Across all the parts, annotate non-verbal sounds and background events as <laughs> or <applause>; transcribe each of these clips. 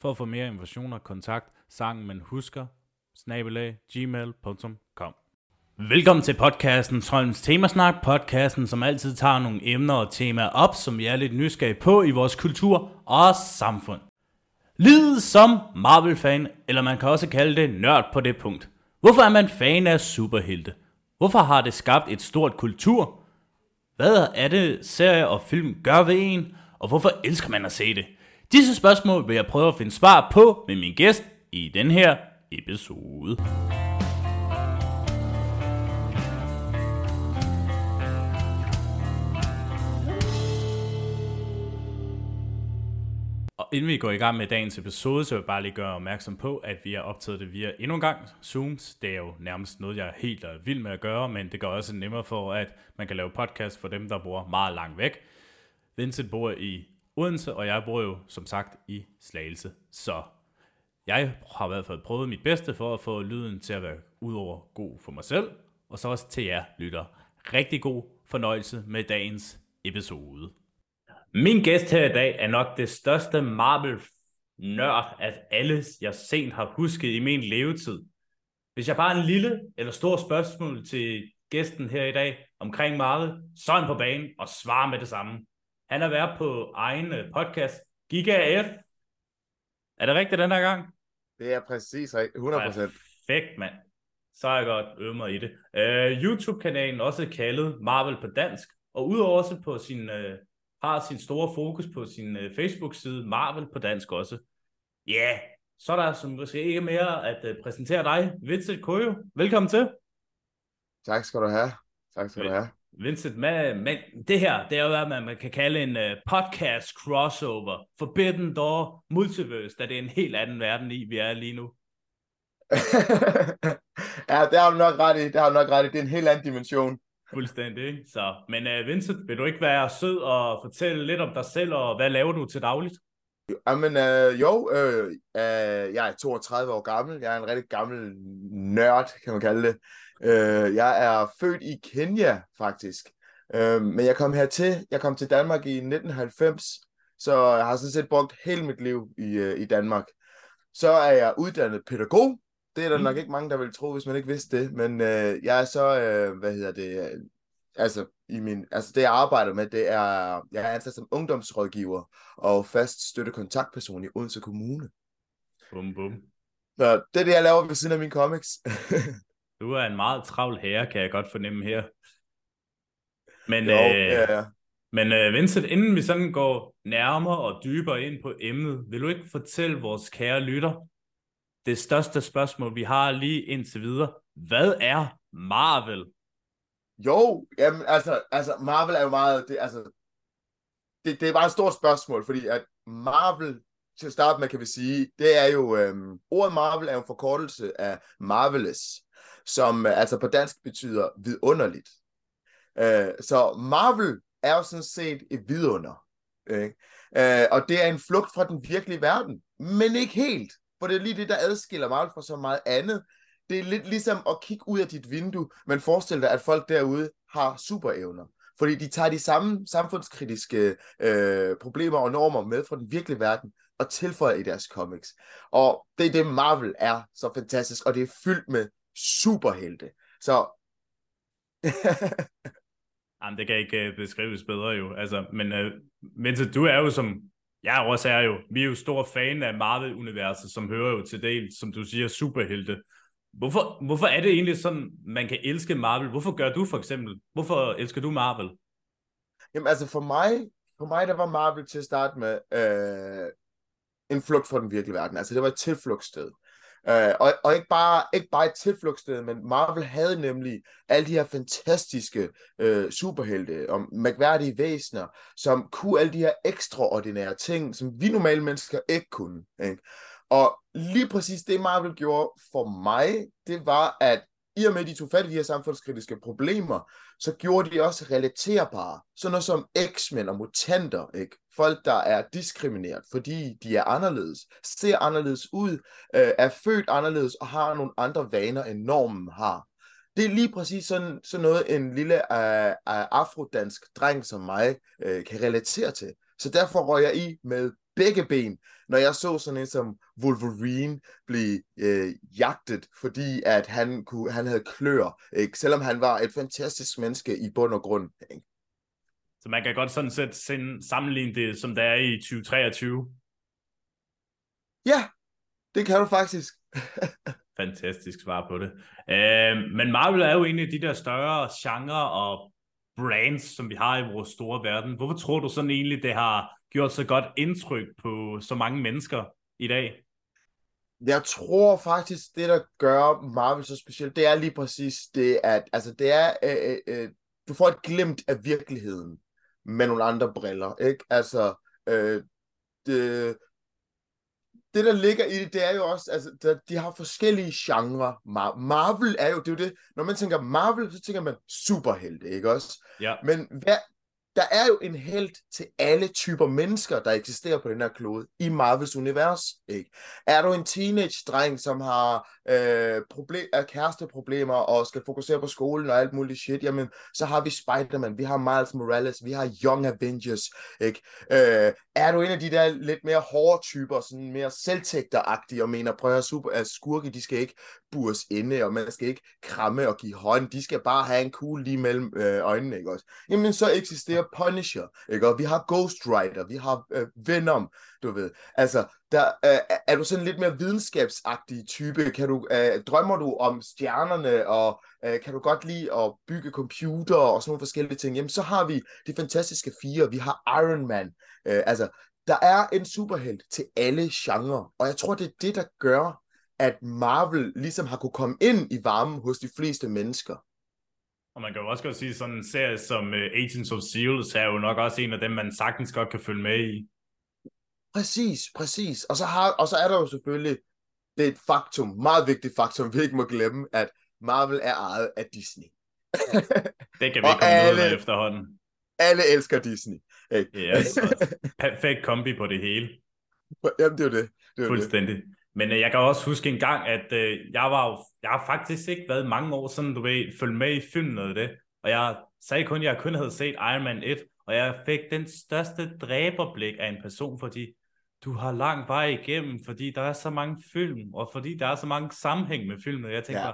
For at få mere informationer, kontakt sangen man husker, snabelag, gmail.com. Velkommen til podcasten Holms Temasnak, podcasten som altid tager nogle emner og temaer op, som vi er lidt nysgerrige på i vores kultur og samfund. Lid som Marvel-fan, eller man kan også kalde det nørd på det punkt. Hvorfor er man fan af superhelte? Hvorfor har det skabt et stort kultur? Hvad er det, serie og film gør ved en? Og hvorfor elsker man at se det? Disse spørgsmål vil jeg prøve at finde svar på med min gæst i den her episode. Og inden vi går i gang med dagens episode, så vil jeg bare lige gøre opmærksom på, at vi har optaget det via endnu en gang Zooms. Det er jo nærmest noget, jeg er helt vild med at gøre, men det gør også nemmere for, at man kan lave podcast for dem, der bor meget langt væk. Vincent bor i Odense, og jeg bor jo som sagt i Slagelse. Så jeg har i hvert fald prøvet mit bedste for at få lyden til at være udover god for mig selv, og så også til jer lytter. Rigtig god fornøjelse med dagens episode. Min gæst her i dag er nok det største Marvel-nørd af alle, jeg sent har husket i min levetid. Hvis jeg bare har en lille eller stor spørgsmål til gæsten her i dag omkring Marvel, så er han på banen og svarer med det samme. Han er været på egen øh, podcast, Giga F. Er det rigtigt den her gang? Det er præcis 100% Perfekt, mand. Så har jeg godt øvet mig i det. Uh, YouTube-kanalen også kaldet Marvel på dansk, og udover også på sin, uh, har sin store fokus på sin uh, Facebook-side Marvel på dansk også. Ja, yeah. så er der som måske ikke mere at uh, præsentere dig, Vincent Koyo. Velkommen til. Tak skal du have. Tak skal du have. Vincent, med, men det her, det er jo, hvad man kan kalde en uh, podcast crossover. Forbidden Door Multiverse, da det er en helt anden verden i, vi er lige nu. <laughs> ja, det har du nok ret i. Det har du nok ret i. Det er en helt anden dimension. Fuldstændig, ikke? Så, men uh, Vincent, vil du ikke være sød og fortælle lidt om dig selv, og hvad laver du til dagligt? Jamen, øh, jo, øh, øh, jeg er 32 år gammel. Jeg er en rigtig gammel nørd, kan man kalde det. Øh, jeg er født i Kenya, faktisk. Øh, men jeg kom hertil, jeg kom til Danmark i 1990, så jeg har sådan set brugt hele mit liv i, øh, i Danmark. Så er jeg uddannet pædagog. Det er der mm. nok ikke mange, der vil tro, hvis man ikke vidste det. Men øh, jeg er så, øh, hvad hedder det, øh, altså, i min, altså det jeg arbejder med, det er, jeg er ansat som ungdomsrådgiver og fast støttekontaktperson i Odense Kommune. Bum, bum. Så det er det, jeg laver ved siden af mine comics. <laughs> Du er en meget travl herre, kan jeg godt fornemme her. Men, jo, øh, ja, ja. men øh, Vincent, inden vi sådan går nærmere og dybere ind på emnet, vil du ikke fortælle vores kære lytter det største spørgsmål, vi har lige indtil videre. Hvad er Marvel? Jo, jamen, altså, altså Marvel er jo meget, det, altså, det, det er bare et stort spørgsmål, fordi at Marvel, til at starte med kan vi sige, det er jo, øhm, ordet Marvel er jo en forkortelse af Marvelous, som øh, altså på dansk betyder vidunderligt. Øh, så Marvel er jo sådan set et vidunder. Ikke? Øh, og det er en flugt fra den virkelige verden, men ikke helt. For det er lige det, der adskiller Marvel fra så meget andet. Det er lidt ligesom at kigge ud af dit vindue, men forestil dig, at folk derude har superevner. Fordi de tager de samme samfundskritiske øh, problemer og normer med fra den virkelige verden og tilføjer i deres comics. Og det er det, Marvel er så fantastisk, og det er fyldt med superhelte. Så... <laughs> Jamen, det kan ikke uh, beskrives bedre jo. Altså, men uh, Vincent, du er jo som, jeg også er jo, vi er jo store fan af Marvel-universet, som hører jo til del, som du siger, superhelte. Hvorfor, hvorfor er det egentlig sådan, man kan elske Marvel? Hvorfor gør du for eksempel? Hvorfor elsker du Marvel? Jamen altså for mig, for mig der var Marvel til at starte med øh, en flugt fra den virkelige verden. Altså det var et tilflugtssted. Uh, og, og ikke, bare, ikke bare et tilflugtssted, men Marvel havde nemlig alle de her fantastiske uh, superhelte og mærkværdige væsener, som kunne alle de her ekstraordinære ting, som vi normale mennesker ikke kunne. Ikke? Og lige præcis det Marvel gjorde for mig, det var, at i og med, at de tog fat i de her samfundskritiske problemer, så gjorde de også relaterbare. Sådan noget som X-Men og mutanter, ikke? Folk, der er diskrimineret, fordi de er anderledes, ser anderledes ud, øh, er født anderledes og har nogle andre vaner, end normen har. Det er lige præcis sådan, sådan noget, en lille øh, øh afrodansk dreng som mig øh, kan relatere til. Så derfor røg jeg i med begge ben, når jeg så sådan en som Wolverine blive øh, jagtet, fordi at han, kunne, han havde klør, ikke? selvom han var et fantastisk menneske i bund og grund. Ikke? Så man kan godt sådan set sammenligne det, som det er i 2023? Ja, det kan du faktisk. <laughs> Fantastisk svar på det. Øh, men Marvel er jo en af de der større genre og brands, som vi har i vores store verden. Hvorfor tror du sådan egentlig, det har gjort så godt indtryk på så mange mennesker i dag? Jeg tror faktisk, det der gør Marvel så specielt, det er lige præcis det, at altså, det er, øh, øh, øh du får et glimt af virkeligheden med nogle andre briller, ikke? Altså, øh, det, det, der ligger i det, det er jo også, altså, der, de har forskellige genrer. Mar- Marvel er jo, det er jo det, når man tænker Marvel, så tænker man superhelte, ikke også? Ja. Men hvad, der er jo en held til alle typer mennesker, der eksisterer på den her klode i Marvels univers. Ikke? Er du en teenage-dreng, som har øh, proble- er kæresteproblemer og skal fokusere på skolen og alt muligt shit, jamen, så har vi Spider-Man, vi har Miles Morales, vi har Young Avengers. Ikke? Øh, er du en af de der lidt mere hårde typer, sådan mere selvtægteragtige og mener, prøv at super, at skurke, de skal ikke burs inde, og man skal ikke kramme og give hånd, de skal bare have en kugle lige mellem øh, øjnene, ikke også? Jamen, så eksisterer Punisher, ikke? Og vi har Ghost Rider, vi har øh, Venom, du ved. Altså, der, øh, er du sådan lidt mere videnskabsagtig type? Kan du, øh, drømmer du om stjernerne, og øh, kan du godt lide at bygge computer og sådan nogle forskellige ting? Jamen, så har vi de fantastiske fire. Vi har Iron Man. Øh, altså, der er en superhelt til alle genrer, og jeg tror, det er det, der gør, at Marvel ligesom har kunne komme ind i varmen hos de fleste mennesker. Og man kan jo også godt sige, sådan en serie som uh, Agents of S.H.I.E.L.D. er jo nok også en af dem, man sagtens godt kan følge med i. Præcis, præcis. Og så, har, og så er der jo selvfølgelig det er et faktum, meget vigtigt faktum, vi ikke må glemme, at Marvel er ejet af Disney. <laughs> det kan vi komme alle, ud af efterhånden. Alle elsker Disney. Ikke? Yes, perfekt kombi på det hele. Jamen, det er jo det. det er Fuldstændig. Det. Men øh, jeg kan også huske en gang, at øh, jeg var jo, jeg har faktisk ikke været mange år sådan, du ved, følge med i filmen og det. Og jeg sagde kun, at jeg kun havde set Iron Man 1, og jeg fik den største dræberblik af en person, fordi du har lang vej igennem, fordi der er så mange film, og fordi der er så mange sammenhæng med filmen. Jeg tænker,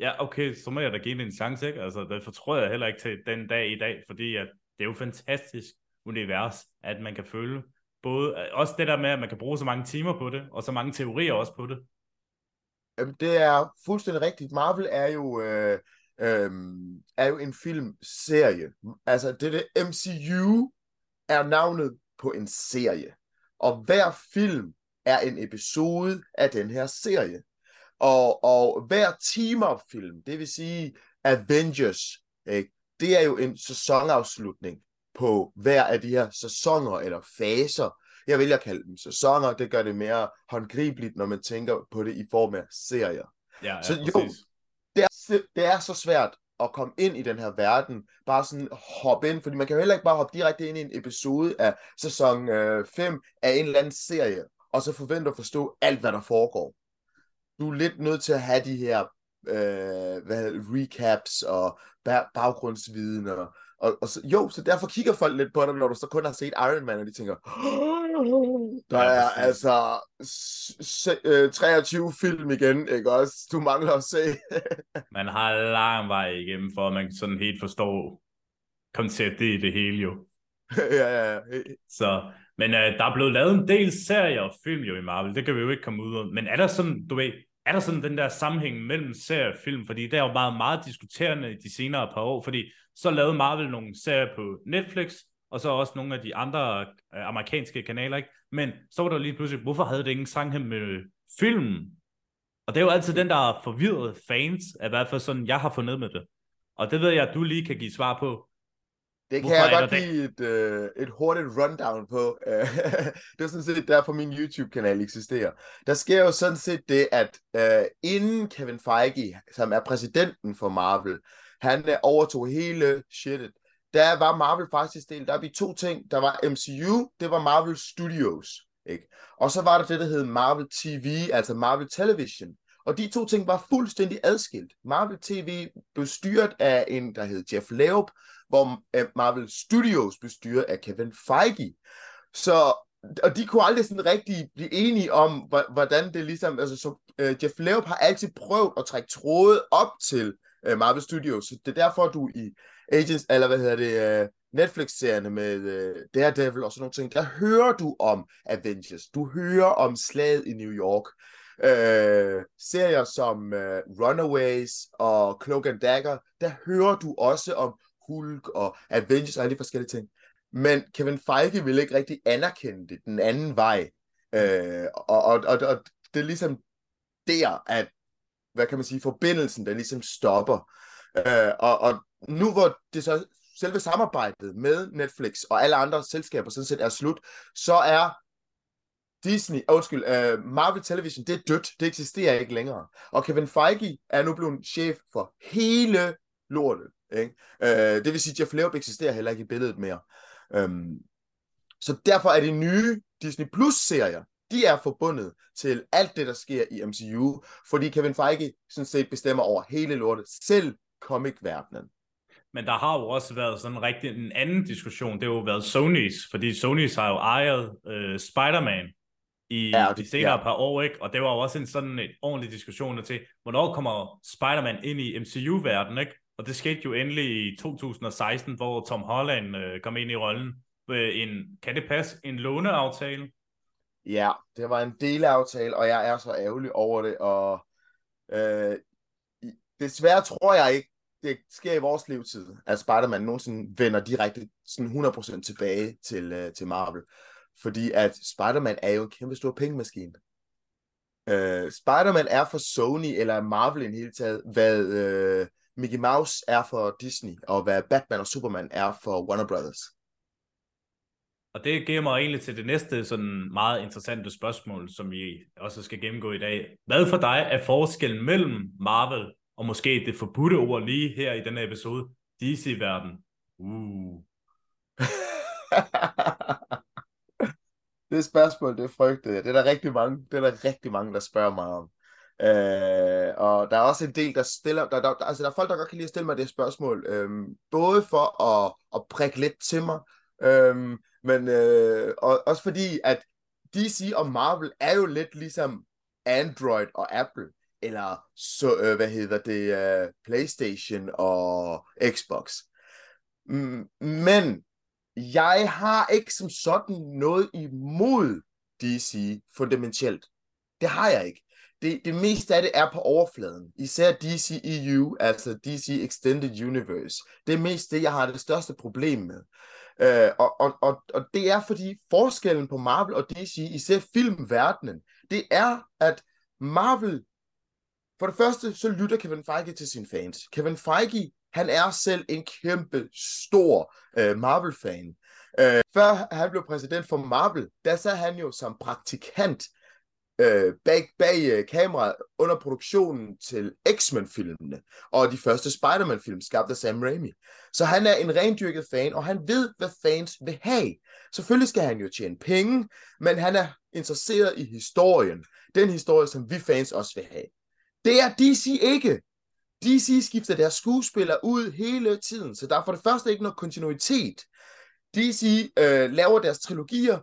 ja. ja, okay, så må jeg da give en chance, ikke? Altså, det fortrøder jeg heller ikke til den dag i dag, fordi at det er jo fantastisk univers, at man kan følge både, også det der med, at man kan bruge så mange timer på det, og så mange teorier også på det. Det er fuldstændig rigtigt. Marvel er jo, øh, øh, er jo en filmserie. Altså, det, der MCU er navnet på en serie. Og hver film er en episode af den her serie. Og, og hver team-up-film, det vil sige Avengers, ikke? det er jo en sæsonafslutning på hver af de her sæsoner eller faser. Jeg vil at kalde dem sæsoner, det gør det mere håndgribeligt, når man tænker på det i form af serier. Ja, ja, så jo, det er, det er så svært at komme ind i den her verden, bare sådan hoppe ind, fordi man kan jo heller ikke bare hoppe direkte ind i en episode af sæson 5 øh, af en eller anden serie, og så forvente at forstå alt, hvad der foregår. Du er lidt nødt til at have de her øh, hvad, recaps og baggrundsviden og og, og så, jo, så derfor kigger folk lidt på dig, når du så kun har set Iron Man, og de tænker, <gasps> der er altså se, øh, 23 film igen, ikke også? Du mangler at se. <laughs> man har lang vej igennem, for at man sådan helt forstår konceptet i det hele jo. ja, ja, ja. Så, men øh, der er blevet lavet en del serier og film jo i Marvel, det kan vi jo ikke komme ud af. Men er der sådan, du ved, er der sådan den der sammenhæng mellem serie og film? Fordi det er jo meget, meget diskuterende i de senere par år, fordi så lavede Marvel nogle serier på Netflix, og så også nogle af de andre øh, amerikanske kanaler, ikke? Men så var der lige pludselig, hvorfor havde det ingen sammenhæng med filmen? Og det er jo altid den, der er forvirret fans, i hvert fald sådan, jeg har fundet med det. Og det ved jeg, at du lige kan give svar på. Det kan Hvorfor jeg godt give et, øh, et hurtigt rundown på. <laughs> det er sådan set derfor min YouTube-kanal eksisterer. Der sker jo sådan set det, at øh, inden Kevin Feige, som er præsidenten for Marvel, han øh, overtog hele shitet, der var Marvel faktisk delt op i to ting. Der var MCU, det var Marvel Studios. Ikke? Og så var der det, der hed Marvel TV, altså Marvel Television. Og de to ting var fuldstændig adskilt. Marvel TV blev styret af en, der hed Jeff Loeb, hvor øh, Marvel Studios blev styret af Kevin Feige. Så, og de kunne aldrig sådan rigtig blive enige om, hvordan det ligesom, altså så uh, Jeff Loeb har altid prøvet at trække tråde op til uh, Marvel Studios, så det er derfor, du i Agents, eller hvad hedder det, uh, Netflix-serierne med uh, Daredevil og sådan nogle ting, der hører du om Avengers, du hører om slaget i New York, uh, serier som uh, Runaways og Cloak and Dagger, der hører du også om Hulk og Avengers og alle de forskellige ting. Men Kevin Feige vil ikke rigtig anerkende det den anden vej. Øh, og, og, og, og det er ligesom der, at hvad kan man sige, forbindelsen, der ligesom stopper. Øh, og, og nu hvor det så selve samarbejdet med Netflix og alle andre selskaber sådan set er slut, så er Disney, øh, undskyld, uh, Marvel Television, det er dødt. Det eksisterer ikke længere. Og Kevin Feige er nu blevet chef for hele lortet. Ikke? Uh, det vil sige, at Jeff Leop eksisterer heller ikke i billedet mere. Um, så derfor er de nye Disney Plus-serier, de er forbundet til alt det, der sker i MCU, fordi Kevin Feige sådan set bestemmer over hele lortet, selv comic-verdenen. Men der har jo også været sådan en rigtig en anden diskussion, det har jo været Sony's, fordi Sony's har jo ejet øh, Spider-Man i ja, de senere ja. par år, ikke? og det var jo også en sådan en ordentlig diskussion til, hvornår kommer Spider-Man ind i MCU-verdenen, ikke? Og det skete jo endelig i 2016, hvor Tom Holland øh, kom ind i rollen. med en, kan det passe, en låneaftale? Ja, det var en delaftale, og jeg er så ærgerlig over det. Og øh, desværre tror jeg ikke, det sker i vores levetid, at Spider-Man nogensinde vender direkte sådan 100% tilbage til, øh, til Marvel. Fordi at Spider-Man er jo en kæmpe stor pengemaskine. Øh, Spider-Man er for Sony eller Marvel i hele taget, hvad øh, Mickey Mouse er for Disney, og hvad Batman og Superman er for Warner Brothers. Og det giver mig egentlig til det næste sådan meget interessante spørgsmål, som vi også skal gennemgå i dag. Hvad for dig er forskellen mellem Marvel og måske det forbudte ord lige her i denne episode, DC-verden? Uh. <laughs> det spørgsmål, det frygtede jeg. Det er der rigtig mange, det er der rigtig mange, der spørger mig om. Øh, og der er også en del, der stiller, der, der, altså der er folk, der godt kan lide at stille mig det spørgsmål, øhm, både for at, at prikke lidt til mig, øhm, men øh, og, også fordi, at DC og Marvel er jo lidt ligesom Android og Apple, eller så, øh, hvad hedder det, øh, PlayStation og Xbox. Mm, men jeg har ikke som sådan noget imod DC fundamentalt. Det har jeg ikke det, det meste af det er på overfladen. Især DC EU, altså DC Extended Universe. Det er mest det, jeg har det største problem med. Øh, og, og, og, og det er fordi forskellen på Marvel og DC, især filmverdenen, det er, at Marvel, for det første, så lytter Kevin Feige til sine fans. Kevin Feige, han er selv en kæmpe stor øh, Marvel-fan. Øh, før han blev præsident for Marvel, der sad han jo som praktikant øh, bag, bag øh, kameraet under produktionen til X-Men-filmene og de første Spider-Man-film skabt af Sam Raimi. Så han er en rendyrket fan, og han ved, hvad fans vil have. Selvfølgelig skal han jo tjene penge, men han er interesseret i historien. Den historie, som vi fans også vil have. Det er DC ikke. DC skifter deres skuespillere ud hele tiden, så der er for det første ikke noget kontinuitet. DC øh, laver deres trilogier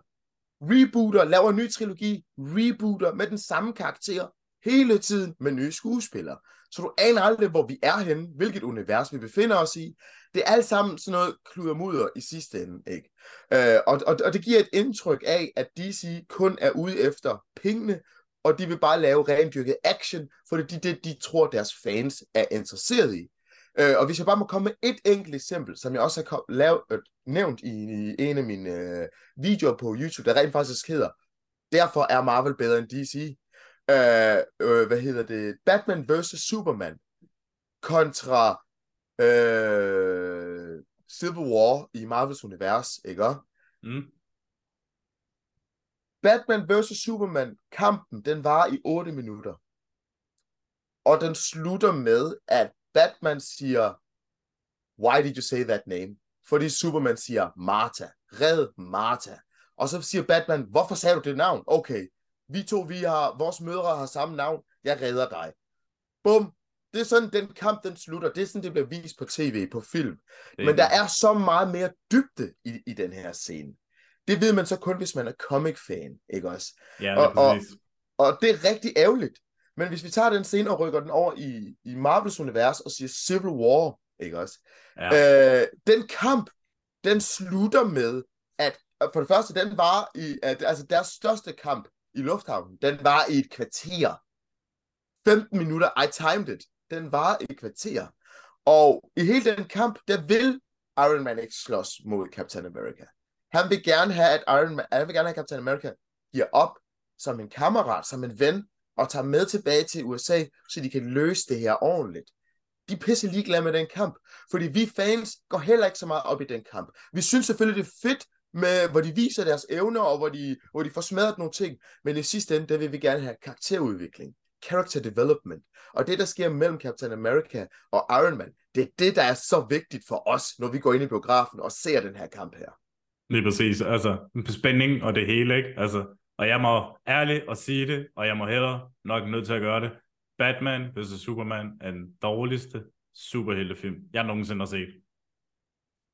rebooter, laver en ny trilogi, rebooter med den samme karakter hele tiden med nye skuespillere. Så du aner aldrig, hvor vi er henne, hvilket univers vi befinder os i. Det er alt sammen sådan noget kludermudder i sidste ende. Ikke? Øh, og, og, og det giver et indtryk af, at DC kun er ude efter pengene, og de vil bare lave rendyrket action, for det er det, de tror, deres fans er interesseret i. Øh, og hvis jeg bare må komme med et enkelt eksempel, som jeg også har kom, lavet, øh, nævnt i, i en af mine øh, videoer på YouTube, der rent faktisk hedder, derfor er Marvel bedre end DC. øh, øh, hvad hedder det, Batman vs. Superman kontra øh, Civil War i Marvels univers, ikke? Mm. Batman vs. Superman, kampen, den var i 8 minutter. Og den slutter med, at Batman siger, Why did you say that name? Fordi Superman siger, Martha, red Martha. Og så siger Batman, hvorfor sagde du det navn? Okay, vi to, vi har, vores mødre har samme navn, jeg redder dig. Bum, det er sådan, den kamp, den slutter. Det er sådan, det bliver vist på tv, på film. Det- Men der er så meget mere dybde i, i den her scene. Det ved man så kun, hvis man er comic-fan, ikke også? Ja, Og- det er præcis. Og det er rigtig ærgerligt. Men hvis vi tager den scene og rykker den over i, i Marvels univers og siger Civil War, ikke også? Ja. Øh, den kamp, den slutter med, at for det første, den var i, at, altså deres største kamp i lufthavnen, den var i et kvarter. 15 minutter, I timed it. Den var i et kvarter. Og i hele den kamp, der vil Iron Man ikke slås mod Captain America. Han vil gerne have, at Iron Man, han vil gerne have, at Captain America giver op som en kammerat, som en ven, og tager med tilbage til USA, så de kan løse det her ordentligt. De er pisse ligeglade med den kamp, fordi vi fans går heller ikke så meget op i den kamp. Vi synes selvfølgelig, det er fedt, med, hvor de viser deres evner, og hvor de, hvor de får smadret nogle ting, men i sidste ende, der vil vi gerne have karakterudvikling, character development, og det, der sker mellem Captain America og Iron Man, det er det, der er så vigtigt for os, når vi går ind i biografen og ser den her kamp her. Lige præcis. Altså, spænding og det hele, ikke? Altså, og jeg må ærligt og sige det, og jeg må heller nok nødt til at gøre det. Batman vs. Superman er den dårligste superheltefilm, jeg nogensinde har set.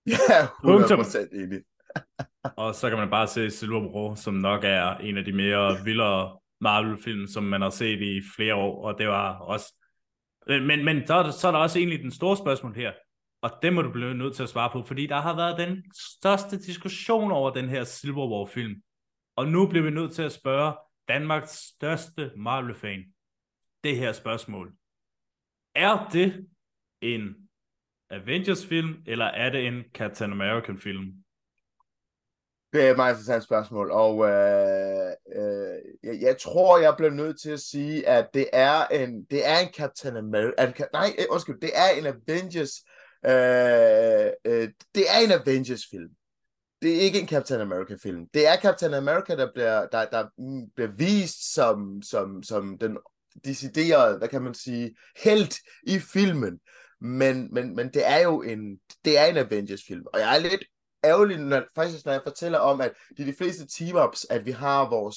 Ja, Punktum. 100% enig. <laughs> Og så kan man bare se Silver som nok er en af de mere vildere Marvel-film, som man har set i flere år, og det var også... Men, men så, er der, så er der også egentlig den store spørgsmål her, og det må du blive nødt til at svare på, fordi der har været den største diskussion over den her Silver War-film. Og nu bliver vi nødt til at spørge Danmarks største Marvel-fan det her spørgsmål. Er det en Avengers-film, eller er det en Captain American-film? Det er et meget interessant spørgsmål, og øh, øh, jeg, jeg tror, jeg bliver nødt til at sige, at det er en, det er en Captain America, nej, undskyld, det er en Avengers, øh, øh, det er en Avengers-film. Det er ikke en Captain America-film. Det er Captain America, der bliver, der, der bliver vist som, som, som den deciderede, hvad kan man sige, helt i filmen. Men, men, men det er jo en, det er en Avengers-film, og jeg er lidt ærgerlig, når, faktisk når jeg fortæller om, at det er de fleste team-ups, at vi har vores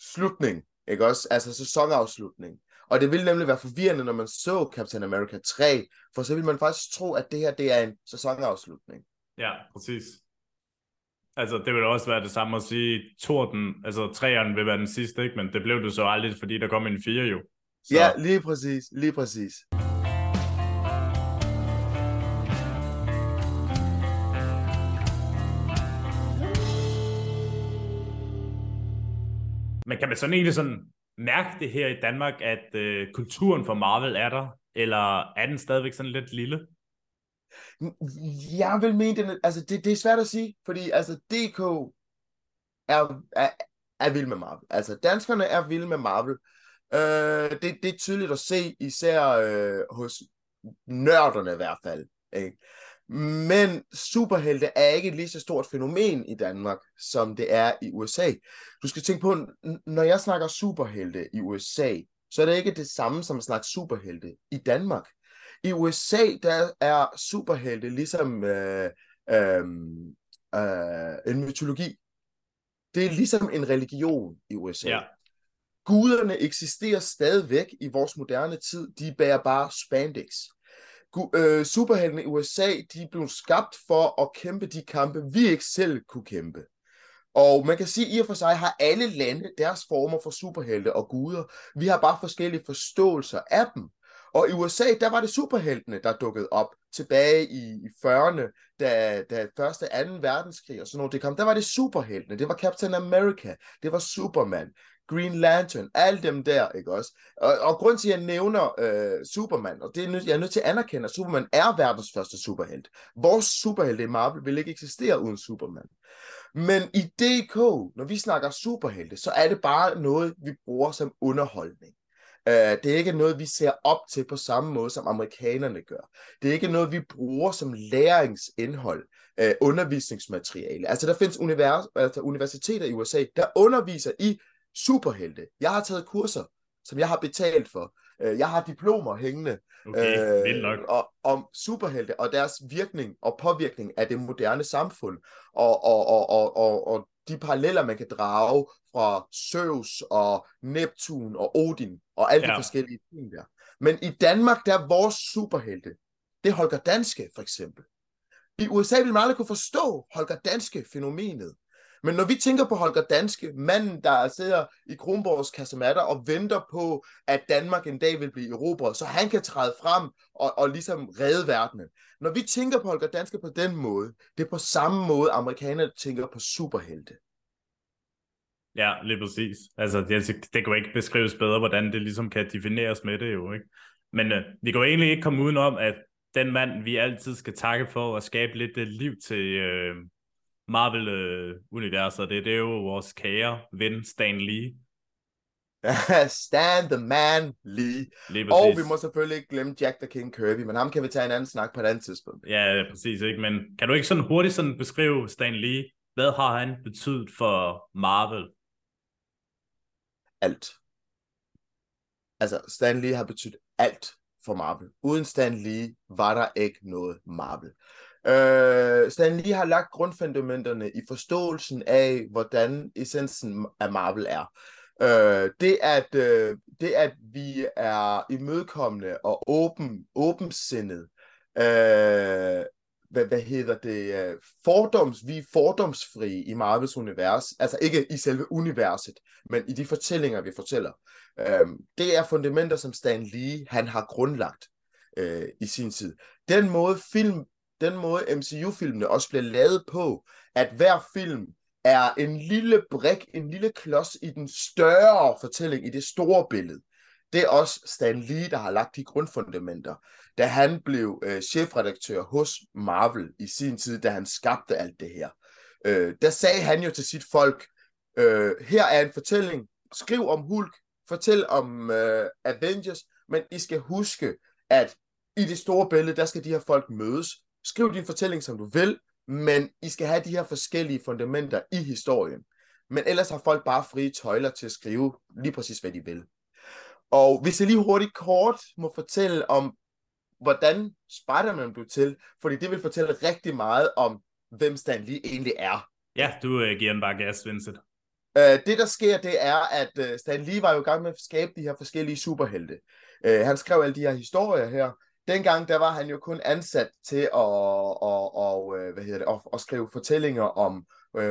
slutning, ikke også? Altså sæsonafslutning. Og det ville nemlig være forvirrende, når man så Captain America 3, for så ville man faktisk tro, at det her, det er en sæsonafslutning. Ja, præcis. Altså, det vil også være det samme at sige, Torden, altså træerne vil være den sidste, ikke? Men det blev det så aldrig, fordi der kom en fire jo. Så, Ja, lige præcis, lige præcis. Men kan man sådan egentlig sådan mærke det her i Danmark, at øh, kulturen for Marvel er der? Eller er den stadigvæk sådan lidt lille? Jeg vil mene, den, altså det, det er svært at sige, fordi altså DK er, er, er vild med Marvel. Altså danskerne er vilde med Marvel. Øh, det, det er tydeligt at se, især øh, hos nørderne i hvert fald. Ikke? Men superhelte er ikke et lige så stort fænomen i Danmark, som det er i USA. Du skal tænke på, når jeg snakker superhelte i USA, så er det ikke det samme som at snakke superhelte i Danmark. I USA, der er superhelte ligesom øh, øh, øh, en mytologi. Det er ligesom en religion i USA. Ja. Guderne eksisterer stadigvæk i vores moderne tid. De bærer bare spandex. Gu- øh, superheltene i USA, de blev skabt for at kæmpe de kampe, vi ikke selv kunne kæmpe. Og man kan sige, at i og for sig har alle lande deres former for superhelte og guder. Vi har bare forskellige forståelser af dem. Og i USA, der var det superheltene, der dukkede op tilbage i, i 40'erne, da, da første og 2. verdenskrig og sådan noget, det kom. Der var det superheltene. Det var Captain America. Det var Superman. Green Lantern. Alle dem der, ikke også? Og, og grund til, at jeg nævner øh, Superman, og det er nød, jeg er nødt til at anerkende, at Superman er verdens første superhelt. Vores superhelte i Marvel vil ikke eksistere uden Superman. Men i DK, når vi snakker superhelte, så er det bare noget, vi bruger som underholdning. Uh, det er ikke noget, vi ser op til på samme måde, som amerikanerne gør. Det er ikke noget, vi bruger som læringsindhold, uh, undervisningsmateriale. Altså, der findes univers, altså, universiteter i USA, der underviser i superhelte. Jeg har taget kurser, som jeg har betalt for. Uh, jeg har diplomer hængende okay, uh, og, om superhelte og deres virkning og påvirkning af det moderne samfund. Og, og, og, og, og, og de paralleller, man kan drage fra Zeus og Neptun og Odin og alle ja. de forskellige ting der. Men i Danmark, der er vores superhelte, det er Holger Danske for eksempel. I USA vil man aldrig kunne forstå Holger Danske fænomenet. Men når vi tænker på Holger Danske, manden, der sidder i Kronborgs kasematter og venter på, at Danmark en dag vil blive erobret, så han kan træde frem og, og ligesom redde verdenen. Når vi tænker på Holger Danske på den måde, det er på samme måde, amerikanerne tænker på superhelte. Ja, lige præcis. Altså, det, det kan jo ikke beskrives bedre, hvordan det ligesom kan defineres med det jo, ikke? Men øh, vi kan jo egentlig ikke komme udenom, at den mand, vi altid skal takke for at skabe lidt øh, liv til øh, Marvel-universet, det, det er jo vores kære ven Stan Lee. <laughs> Stan the Man Lee. Og vi må selvfølgelig ikke glemme Jack the King Kirby, men ham kan vi tage en anden snak på et andet tidspunkt. Ja, præcis. Ikke? Men kan du ikke sådan hurtigt sådan beskrive Stan Lee? Hvad har han betydet for Marvel? alt. Altså, Stan Lee har betydet alt for Marvel. Uden Stan Lee var der ikke noget Marvel. Øh, Stan Lee har lagt grundfundamenterne i forståelsen af, hvordan essensen af Marvel er. Øh, det, at, øh, det, at vi er imødekommende og åben, åbensindet, øh, hvad, hvad hedder det, øh, fordoms, vi er fordomsfri i Marvels univers, altså ikke i selve universet, men i de fortællinger, vi fortæller. Øh, det er fundamenter, som Stan Lee, han har grundlagt øh, i sin tid. Den måde film, den måde MCU-filmene også bliver lavet på, at hver film er en lille brik, en lille klods i den større fortælling, i det store billede. Det er også Stan Lee, der har lagt de grundfundamenter, da han blev øh, chefredaktør hos Marvel i sin tid, da han skabte alt det her. Øh, der sagde han jo til sit folk, øh, her er en fortælling, skriv om Hulk, fortæl om øh, Avengers, men I skal huske, at i det store billede, der skal de her folk mødes. Skriv din fortælling, som du vil, men I skal have de her forskellige fundamenter i historien. Men ellers har folk bare frie tøjler til at skrive lige præcis, hvad de vil. Og hvis jeg lige hurtigt kort må fortælle om, hvordan Spider-Man blev til, fordi det vil fortælle rigtig meget om, hvem Stan Lee egentlig er. Ja, du uh, giver den bare gas, Vincent. Uh, det, der sker, det er, at uh, Stan Lee var jo i gang med at skabe de her forskellige superhelte. Uh, han skrev alle de her historier her. Dengang, der var han jo kun ansat til at, og, og, øh, hvad hedder det, at, at skrive fortællinger om uh,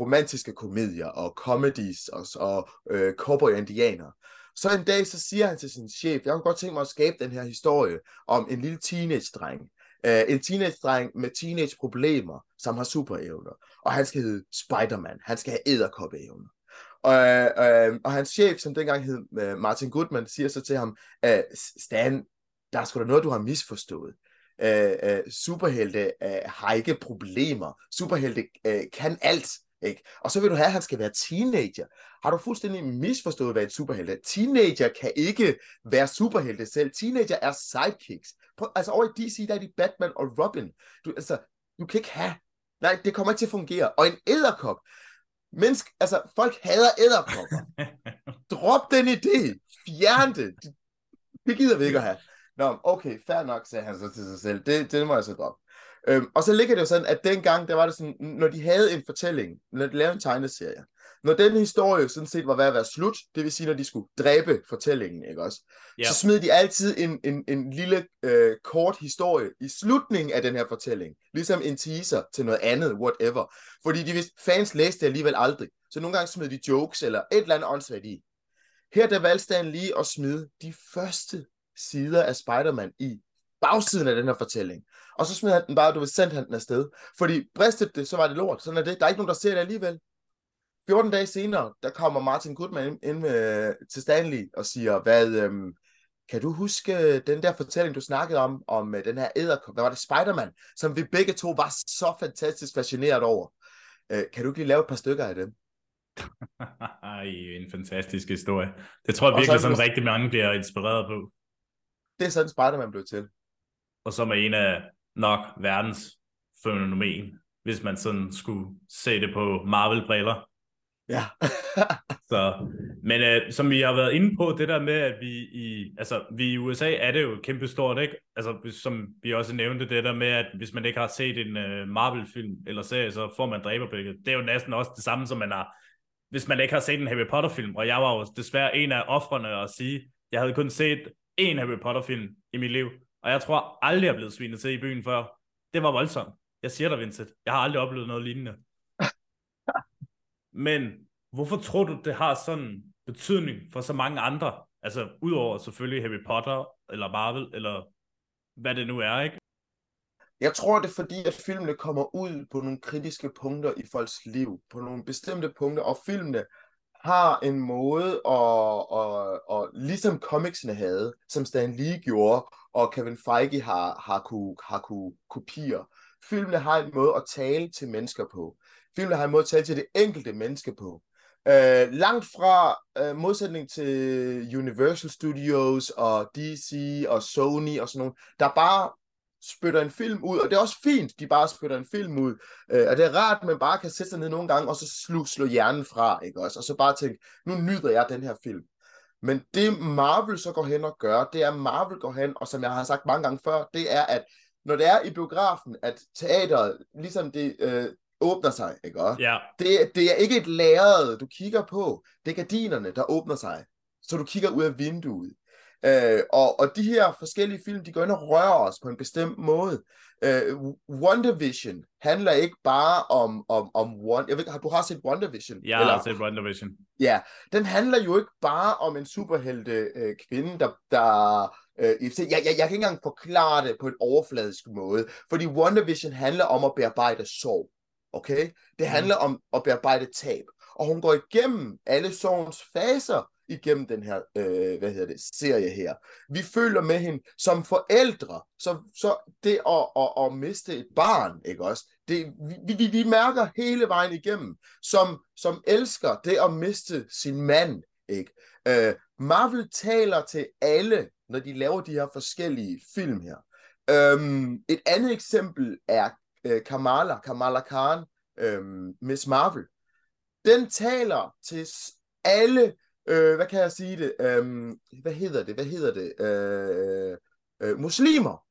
romantiske komedier og comedies og, og uh, cowboy-indianer. Så en dag, så siger han til sin chef, jeg kunne godt tænke mig at skabe den her historie om en lille teenage-dreng. Uh, en teenage-dreng med teenage-problemer, som har superevner. Og han skal hedde Spider-Man. Han skal have æderkoppeevner. Og, øh, og hans chef, som dengang hed øh, Martin Goodman, siger så til ham, at Stan, der er sgu da noget, du har misforstået. Uh, uh, superhelte uh, har ikke problemer. Superhelte uh, kan alt. Ikke? Og så vil du have, at han skal være teenager. Har du fuldstændig misforstået, hvad en superhelt er? Teenager kan ikke være superhelte selv. Teenager er sidekicks. Prøv, altså over i DC, der er de Batman og Robin. Du, altså, du kan ikke have... Nej, det kommer ikke til at fungere. Og en æderkop. Mennesk, altså, folk hader æderkopper. <laughs> Drop den idé. Fjern det. Det gider vi ikke at have. Nå, okay, fair nok, sagde han så til sig selv. Det, det må jeg så droppe. Øhm, og så ligger det jo sådan, at dengang, der var det sådan, når de havde en fortælling, når de lavede en tegneserie, når den historie sådan set var ved at være slut, det vil sige, når de skulle dræbe fortællingen, ikke også? Yeah. Så smed de altid en, en, en lille øh, kort historie i slutningen af den her fortælling. Ligesom en teaser til noget andet, whatever. Fordi de vidste, fans læste det alligevel aldrig. Så nogle gange smed de jokes eller et eller andet åndssvagt i. Her der valgte Stan lige at smide de første sider af Spider-Man i bagsiden af den her fortælling. Og så smed han den bare, du vil sende han den afsted. Fordi bristet det, så var det lort. Sådan er det. Der er ikke nogen, der ser det alligevel. 14 dage senere, der kommer Martin Goodman ind, ind med, til Stanley og siger, hvad, øhm, kan du huske den der fortælling, du snakkede om, om uh, den her æderkop, der var det Spider-Man, som vi begge to var så fantastisk fascineret over. Øh, kan du ikke lige lave et par stykker af dem? <laughs> Ej, en fantastisk historie. Det tror jeg virkelig, sådan rigtig mange bliver inspireret på. Det er sådan Spider-Man blev til. Og som er en af nok verdens fænomen, hvis man sådan skulle se det på Marvel-briller. Ja. <laughs> så, men øh, som vi har været inde på, det der med, at vi i, altså, vi i USA er det jo kæmpe stort, ikke? Altså, som vi også nævnte, det der med, at hvis man ikke har set en uh, Marvel-film eller serie, så får man dræberblikket. Det er jo næsten også det samme, som man har, hvis man ikke har set en Harry Potter-film, og jeg var jo desværre en af offrene at sige, jeg havde kun set én Harry Potter-film i mit liv, og jeg tror aldrig, jeg er blevet svinet til i byen før. Det var voldsomt. Jeg siger dig, Vincent. Jeg har aldrig oplevet noget lignende. <laughs> Men hvorfor tror du, det har sådan betydning for så mange andre? Altså, udover selvfølgelig Harry Potter, eller Marvel, eller hvad det nu er, ikke? Jeg tror, det er fordi, at filmene kommer ud på nogle kritiske punkter i folks liv, på nogle bestemte punkter, og filmene har en måde, at, at, at, ligesom comicsene havde, som Stan Lee gjorde, og Kevin Feige har, har kunne, har kunne kopiere. Filmene har en måde at tale til mennesker på. Filmene har en måde at tale til det enkelte menneske på. Øh, langt fra øh, modsætning til Universal Studios og DC og Sony og sådan noget, der bare spytter en film ud, og det er også fint, de bare spytter en film ud, uh, og det er rart, at man bare kan sætte sig ned nogle gange, og så slå, slå hjernen fra, ikke også, og så bare tænke, nu nyder jeg den her film. Men det Marvel så går hen og gør, det er, Marvel går hen, og som jeg har sagt mange gange før, det er, at når det er i biografen, at teateret, ligesom det øh, åbner sig, ikke også? Ja. Det, det er ikke et lærred, du kigger på. Det er gardinerne, der åbner sig. Så du kigger ud af vinduet. Øh, og, og de her forskellige film, de går ind og rører os på en bestemt måde. Øh, WandaVision handler ikke bare om, om, om One... Jeg ved, du har set WandaVision? Jeg eller, har set WandaVision. Ja, den handler jo ikke bare om en superhelte øh, kvinde, der, der øh, jeg, jeg, jeg, jeg kan ikke engang forklare det på en overfladisk måde, fordi WandaVision handler om at bearbejde sorg. Okay? Det handler om at bearbejde tab. Og hun går igennem alle sorgens faser igennem den her, øh, hvad hedder det, serie her. Vi føler med hende som forældre, så, så det at, at, at miste et barn, ikke også? Det, vi, vi, vi mærker hele vejen igennem, som, som elsker det at miste sin mand, ikke? Øh, Marvel taler til alle, når de laver de her forskellige film her. Øhm, et andet eksempel er øh, Kamala, Kamala Khan, øh, Miss Marvel. Den taler til alle, øh, hvad kan jeg sige det, øh, hvad hedder det, hvad hedder det, øh, øh, muslimer.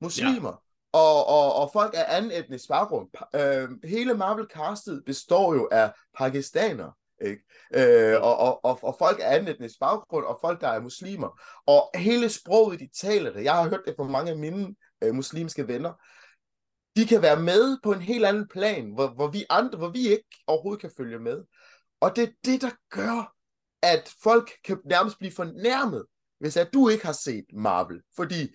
Muslimer. Ja. Og, og, og folk af anden etnisk baggrund. Øh, hele Marvel-castet består jo af pakistanere. Ikke? Øh, og, og, og, og folk af anden etnisk baggrund, og folk, der er muslimer. Og hele sproget, de taler det. Jeg har hørt det fra mange af mine øh, muslimske venner de kan være med på en helt anden plan, hvor, hvor vi andre, hvor vi ikke overhovedet kan følge med. Og det er det, der gør, at folk kan nærmest blive fornærmet, hvis at du ikke har set Marvel. Fordi,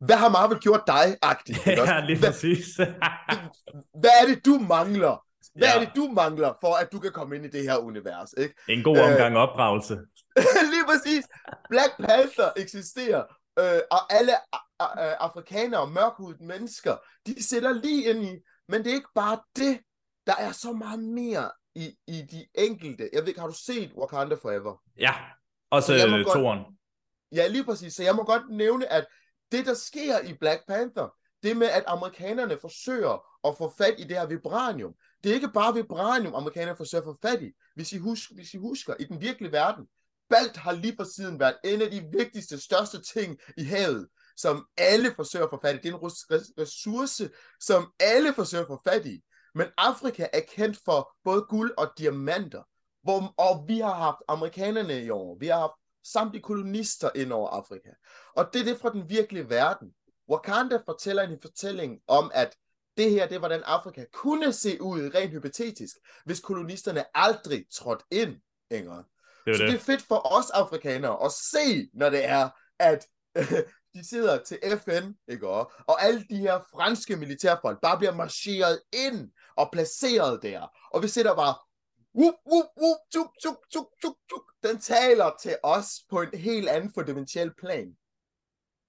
hvad har Marvel gjort dig, agtigt? <laughs> Ja, lige præcis. hvad, <laughs> hvad er det, du mangler? Hvad ja. er det, du mangler, for at du kan komme ind i det her univers? Ikke? En god omgang øh, opdragelse. <laughs> lige præcis. Black Panther eksisterer, øh, og alle afrikanere og mørkhudede mennesker, de sætter lige ind i, men det er ikke bare det. Der er så meget mere i, i de enkelte. Jeg ved ikke, har du set Wakanda Forever? Ja, også øh, toren. Ja, lige præcis. Så jeg må godt nævne, at det, der sker i Black Panther, det med, at amerikanerne forsøger at få fat i det her vibranium. Det er ikke bare vibranium, amerikanerne forsøger at få fat i. Hvis I, husker, hvis I husker, i den virkelige verden, Balt har lige for siden været en af de vigtigste, største ting i havet som alle forsøger at få fat i. Det er en ressource, som alle forsøger at få fat i. Men Afrika er kendt for både guld og diamanter. Hvor, og vi har haft amerikanerne i år. Vi har haft samtlige kolonister ind over Afrika. Og det er det fra den virkelige verden. Wakanda fortæller en fortælling om, at det her, det var den Afrika kunne se ud rent hypotetisk, hvis kolonisterne aldrig trådte ind, Inger. Det så det. det er fedt for os afrikanere at se, når det er, at <laughs> de sidder til FN, ikke også? Og alle de her franske militærfolk bare bliver marcheret ind og placeret der. Og vi sidder bare, wup, wup, wup, tuk, tuk, tuk, tuk, tuk. Den taler til os på en helt anden fundamental plan.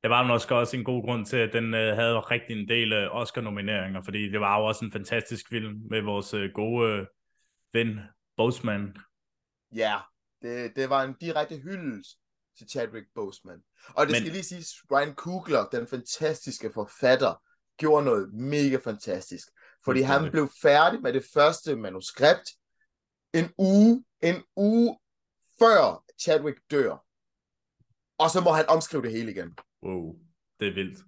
Det var måske også en god grund til, at den øh, havde rigtig en del øh, Oscar-nomineringer, fordi det var jo også en fantastisk film med vores øh, gode øh, ven Boseman. Ja, det, det var en direkte hyldest til Chadwick Boseman. Og det Men... skal lige sige, Ryan Coogler, den fantastiske forfatter, gjorde noget mega fantastisk. Fordi han blev færdig med det første manuskript en uge, en uge før Chadwick dør. Og så må han omskrive det hele igen. Wow, det er vildt.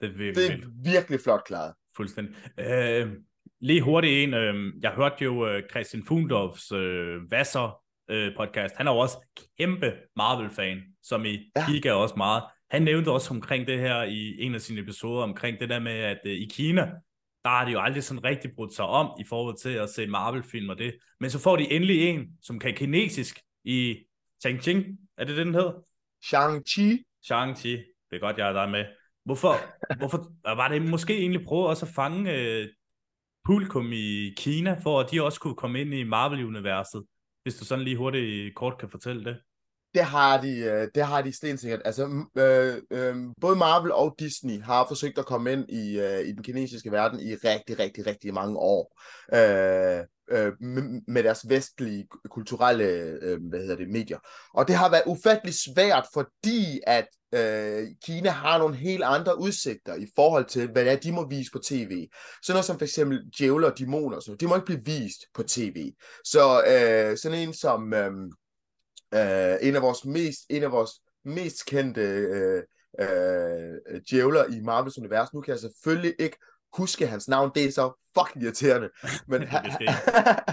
Det er virkelig, det er vildt. virkelig flot klaret. Fuldstændig. Øh, lige hurtigt en, øh, jeg hørte jo øh, Christian Fundorfs øh, Vasser øh, podcast. Han er jo også kæmpe Marvel-fan, som I ja. kigger også meget. Han nævnte også omkring det her i en af sine episoder, omkring det der med, at øh, i Kina, der har de jo aldrig sådan rigtig brudt sig om i forhold til at se Marvel-film og det. Men så får de endelig en, som kan kinesisk i Changqing. Er det det, den hedder? Shang-Chi. Shang-Chi. Det er godt, jeg er der med. Hvorfor, <laughs> hvorfor var det måske egentlig prøve også at fange øh, publikum i Kina, for at de også kunne komme ind i Marvel-universet? Hvis du sådan lige hurtigt kort kan fortælle det. Det har de, øh, det har de stensikkert. Altså, øh, øh, både Marvel og Disney har forsøgt at komme ind i, øh, i den kinesiske verden i rigtig, rigtig, rigtig mange år. Øh, øh, med deres vestlige kulturelle øh, hvad hedder det, medier. Og det har været ufattelig svært, fordi at øh, Kina har nogle helt andre udsigter i forhold til, hvad det er, de må vise på tv. Sådan noget som for eksempel djævler og dæmoner, så de må ikke blive vist på tv. Så øh, sådan en som øh, øh, en af vores mest, en af vores mest kendte øh, øh, djævler i Marvels univers, nu kan jeg selvfølgelig ikke huske hans navn, det er så fucking irriterende. Men <laughs> han,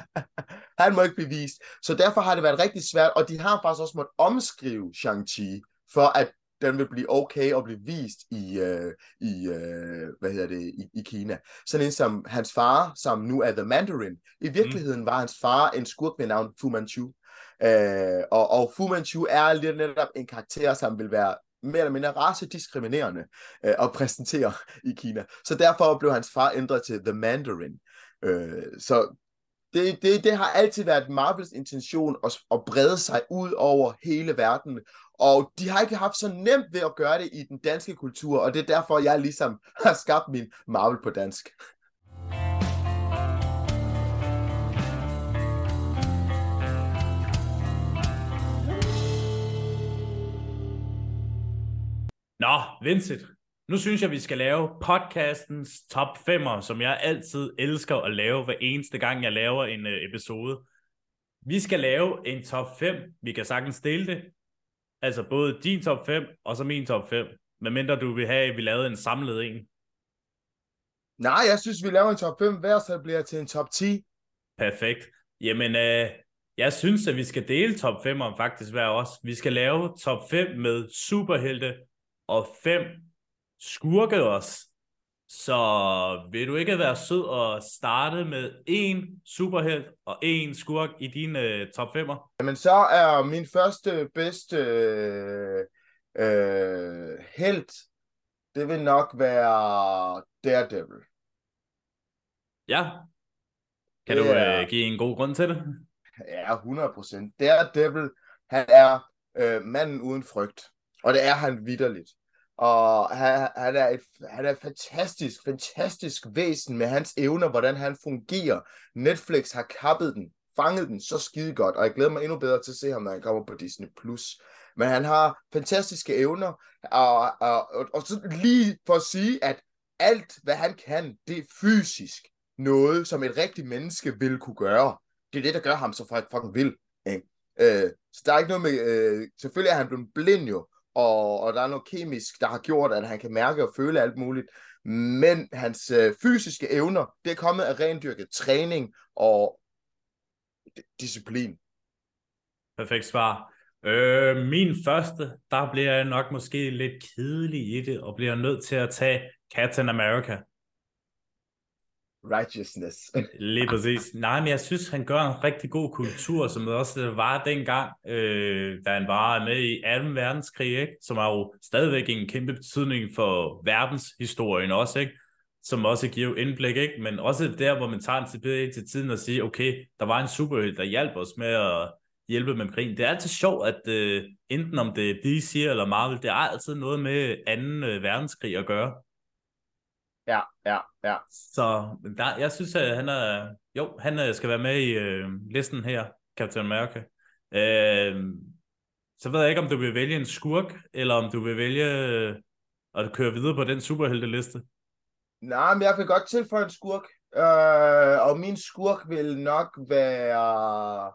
<laughs> han må ikke blive vist. Så derfor har det været rigtig svært, og de har faktisk også måttet omskrive Shang-Chi, for at den vil blive okay og blive vist i, øh, i øh, hvad hedder det, i, i Kina. Sådan en som hans far, som nu er The Mandarin. I virkeligheden mm. var hans far en skurk ved navn Fu Manchu. Øh, og, og Fu Manchu er lidt netop en karakter, som vil være mere eller mindre racediskriminerende øh, at præsentere i Kina. Så derfor blev hans far ændret til The Mandarin. Øh, så det, det, det har altid været Marvels intention at, at brede sig ud over hele verden, og de har ikke haft så nemt ved at gøre det i den danske kultur, og det er derfor, jeg ligesom har skabt min Marvel på dansk. Nå, Vincent, nu synes jeg, vi skal lave podcastens top 5'er, som jeg altid elsker at lave hver eneste gang, jeg laver en uh, episode. Vi skal lave en top 5. Vi kan sagtens dele det. Altså både din top 5 og så min top 5. Medmindre du vil have, at vi lavede en samlet en. Nej, jeg synes, vi laver en top 5 hver, så bliver til en top 10. Perfekt. Jamen, uh, jeg synes, at vi skal dele top 5'eren faktisk hver os. Vi skal lave top 5 med superhelte og fem skurke os. Så vil du ikke være sød og starte med en superhelt og en skurk i dine uh, top 5'er? Jamen så er min første bedste øh, øh, helt, det vil nok være Daredevil. Ja. Kan det du er... uh, give en god grund til det? Ja, 100%. Daredevil, han er øh, manden uden frygt. Og det er han vidderligt. Og han, han, er et, han er et fantastisk, fantastisk væsen med hans evner, hvordan han fungerer. Netflix har kappet den, fanget den så skide godt, og jeg glæder mig endnu bedre til at se ham, når han kommer på Disney+. Plus. Men han har fantastiske evner, og, og, og, og så lige for at sige, at alt, hvad han kan, det er fysisk noget, som et rigtigt menneske vil kunne gøre. Det er det, der gør ham så fucking vild. Ikke? Øh, så der er ikke noget med... Øh, selvfølgelig er han blevet blind jo, og, og der er noget kemisk, der har gjort, at han kan mærke og føle alt muligt. Men hans øh, fysiske evner, det er kommet af rendyrket træning og disciplin. Perfekt svar. Øh, min første, der bliver jeg nok måske lidt kedelig i det, og bliver nødt til at tage Captain America righteousness. <laughs> Lige præcis. Nej, men jeg synes, han gør en rigtig god kultur, som også var dengang, øh, da han var med i 2. verdenskrig, ikke? som har jo stadigvæk en kæmpe betydning for verdenshistorien også, ikke? som også giver indblik, ikke? men også der, hvor man tager en tilbage til tiden og siger, okay, der var en superhelt, der hjalp os med at hjælpe med krigen. Det er altid sjovt, at uh, enten om det er DC eller Marvel, det er altid noget med 2. Øh, verdenskrig at gøre. Ja, ja, ja. Så der, jeg synes, at han er, jo, han skal være med i uh, listen her, Captain America. Uh, så ved jeg ikke, om du vil vælge en skurk, eller om du vil vælge at køre videre på den superhelteliste. Nej, men jeg kan godt tilføje en skurk. Uh, og min skurk vil nok være...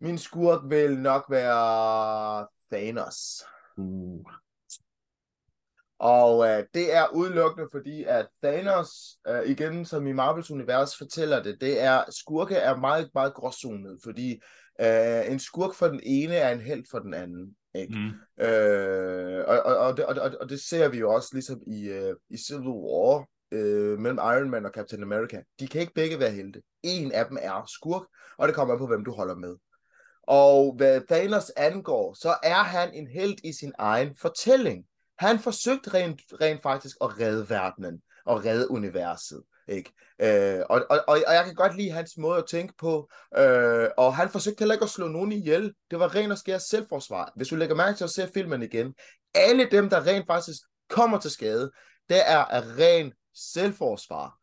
Min skurk vil nok være Thanos. Uh. Og uh, det er udelukkende fordi, at Thanos, uh, igen som i Marvels univers fortæller det, det er, skurke er meget, meget gråzonet, fordi uh, en skurk for den ene er en held for den anden. Ikke? Mm. Øh, og, og, og, det, og, og det ser vi jo også ligesom i, uh, i Civil War uh, mellem Iron Man og Captain America. De kan ikke begge være helte. En af dem er skurk, og det kommer an på, hvem du holder med. Og hvad Thanos angår, så er han en held i sin egen fortælling. Han forsøgte rent, rent faktisk at redde verdenen og redde universet. Ikke? Øh, og, og, og jeg kan godt lide hans måde at tænke på, øh, og han forsøgte heller ikke at slå nogen ihjel. Det var ren og skær selvforsvar. Hvis du lægger mærke til at se filmen igen, alle dem, der rent faktisk kommer til skade, det er af ren selvforsvar.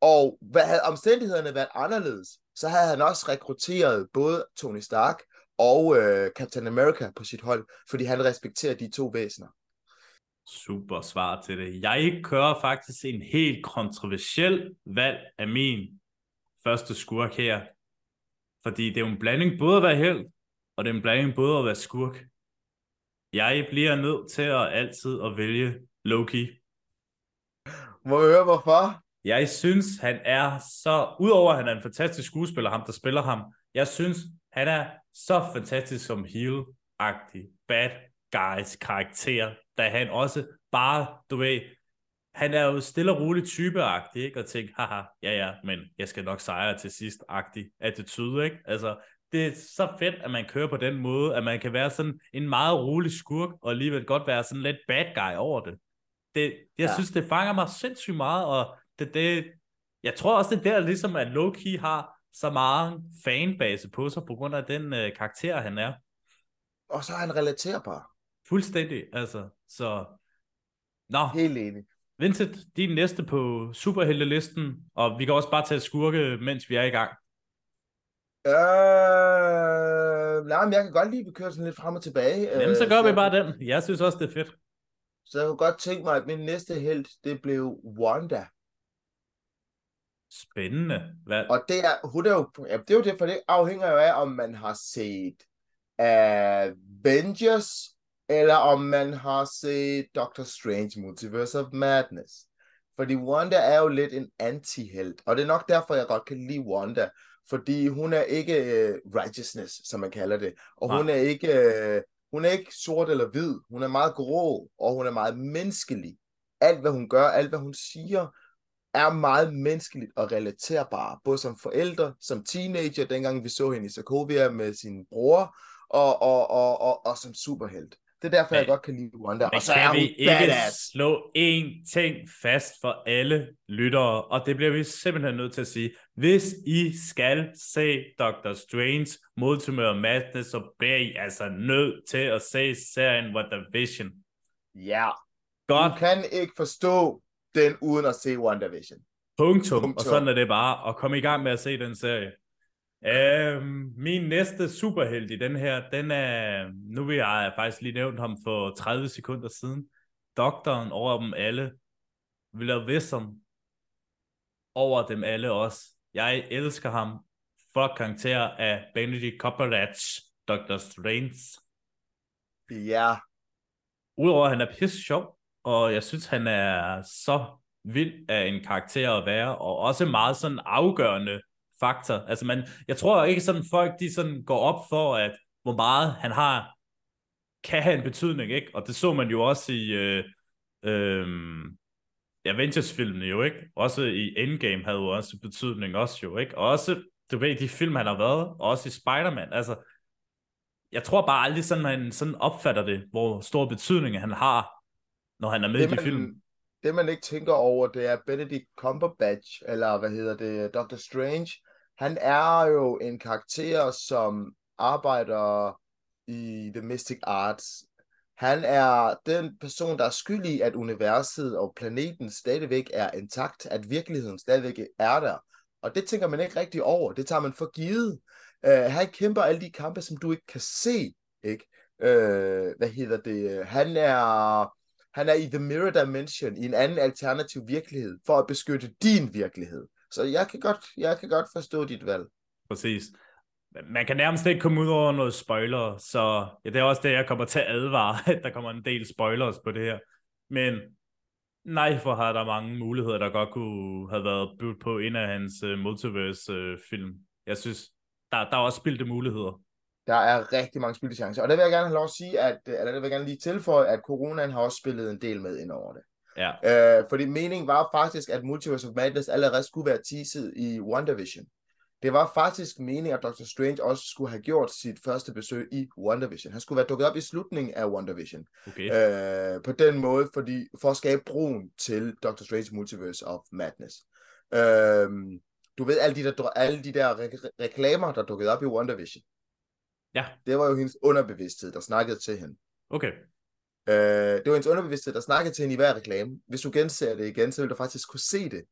Og hvad havde omstændighederne været anderledes, så havde han også rekrutteret både Tony Stark og øh, Captain America på sit hold, fordi han respekterer de to væsener. Super svar til det. Jeg kører faktisk en helt kontroversiel valg af min første skurk her. Fordi det er jo en blanding både at være held, og det er en blanding både at være skurk. Jeg bliver nødt til at altid at vælge Loki. Må jeg høre, hvorfor? Jeg synes, han er så... Udover at han er en fantastisk skuespiller, ham der spiller ham, jeg synes, han er så fantastisk som heel-agtig bad guys karakter, da han også bare, du ved, han er jo stille og rolig typeagtig, ikke? Og tænker, haha, ja ja, men jeg skal nok sejre til sidst-agtig attitude, ikke? Altså, det er så fedt, at man kører på den måde, at man kan være sådan en meget rolig skurk, og alligevel godt være sådan lidt bad guy over det. det jeg ja. synes, det fanger mig sindssygt meget, og det, det, jeg tror også, det er der ligesom, at Loki har så meget fanbase på sig, på grund af den øh, karakter, han er. Og så er han relaterbar. Fuldstændig, altså. Så, nå. Helt enig. Vincent, din næste på superheltelisten, og vi kan også bare tage skurke, mens vi er i gang. Øh, nej, men jeg kan godt lide, at vi kører sådan lidt frem og tilbage. Jamen, så gør øh, vi bare den. Jeg synes også, det er fedt. Så jeg kunne godt tænke mig, at min næste held, det blev Wanda. Spændende. Hvad? Og det er, hun er jo, ja, det er jo det, for det afhænger jo af, om man har set Avengers, eller om man har set Doctor Strange Multiverse of Madness. Fordi Wanda er jo lidt en anti-held, og det er nok derfor, jeg godt kan lide Wanda, fordi hun er ikke uh, righteousness, som man kalder det, og Nej. hun er ikke uh, hun er ikke sort eller hvid, hun er meget grå, og hun er meget menneskelig. Alt hvad hun gør, alt hvad hun siger, er meget menneskeligt og relaterbar, både som forældre, som teenager, dengang vi så hende i Sokovia med sin bror, og, og, og, og, og som superhelt. Det er derfor, men, jeg godt kan lide Wanda. og så kan er vi ikke badass. slå én ting fast for alle lyttere, og det bliver vi simpelthen nødt til at sige. Hvis I skal se Doctor Strange Multiple Madness, så bliver I altså nødt til at se serien WandaVision. Ja. Godt. Du kan ikke forstå den uden at se WandaVision. Punktum. Punktum. Og sådan er det bare. Og komme i gang med at se den serie. Øhm, min næste superhelt i den her, den er, nu vil jeg faktisk lige nævnt ham for 30 sekunder siden, doktoren over dem alle, Will Wisdom over dem alle også. Jeg elsker ham for karakter af Benedict Cumberbatch, Dr. Strange. Ja. Udover at han er pisse sjov, og jeg synes, han er så vild af en karakter at være, og også meget sådan afgørende faktor. Altså man, jeg tror ikke sådan folk, de sådan går op for, at hvor meget han har, kan have en betydning, ikke? Og det så man jo også i øh, øh, Avengers-filmene jo, ikke? Også i Endgame havde jo også betydning også jo, ikke? Og også, du ved, de film, han har været, og også i Spider-Man, altså, jeg tror bare aldrig sådan, man sådan opfatter det, hvor stor betydning han har, når han er med det, i de film. Det man ikke tænker over, det er Benedict Cumberbatch, eller hvad hedder det, Doctor Strange, han er jo en karakter, som arbejder i The Mystic Arts. Han er den person, der er skyldig, i, at universet og planeten stadigvæk er intakt, at virkeligheden stadigvæk er der. Og det tænker man ikke rigtig over. Det tager man for givet. Uh, han kæmper alle de kampe, som du ikke kan se. Ikke? Uh, hvad hedder det? Han er, han er i The Mirror Dimension, i en anden alternativ virkelighed, for at beskytte din virkelighed. Så jeg kan godt, jeg kan godt forstå dit valg. Præcis. Man kan nærmest ikke komme ud over noget spoiler, så ja, det er også det, jeg kommer til at advare, <laughs> at der kommer en del spoilers på det her. Men nej, for har der mange muligheder, der godt kunne have været budt på en af hans uh, multiverse-film. Uh, jeg synes, der, der er også spildte muligheder. Der er rigtig mange spildte chancer. Og der vil jeg gerne have lov at sige, at, eller der vil jeg gerne lige tilføje, at coronaen har også spillet en del med ind over det. Ja. Øh, fordi meningen var faktisk, at Multiverse of Madness allerede skulle være teaset i WandaVision. Det var faktisk meningen, at Doctor Strange også skulle have gjort sit første besøg i WandaVision. Han skulle være dukket op i slutningen af WandaVision. Okay. Øh, på den måde, fordi, for at skabe broen til Doctor Strange Multiverse of Madness. Øh, du ved, alle de der, alle de der re- reklamer, der dukkede op i WandaVision. Ja. Det var jo hendes underbevidsthed, der snakkede til hende. Okay. Øh, det var hendes underbevidsthed, der snakkede til hende i hver reklame. Hvis du genser det igen, så vil du faktisk kunne se det.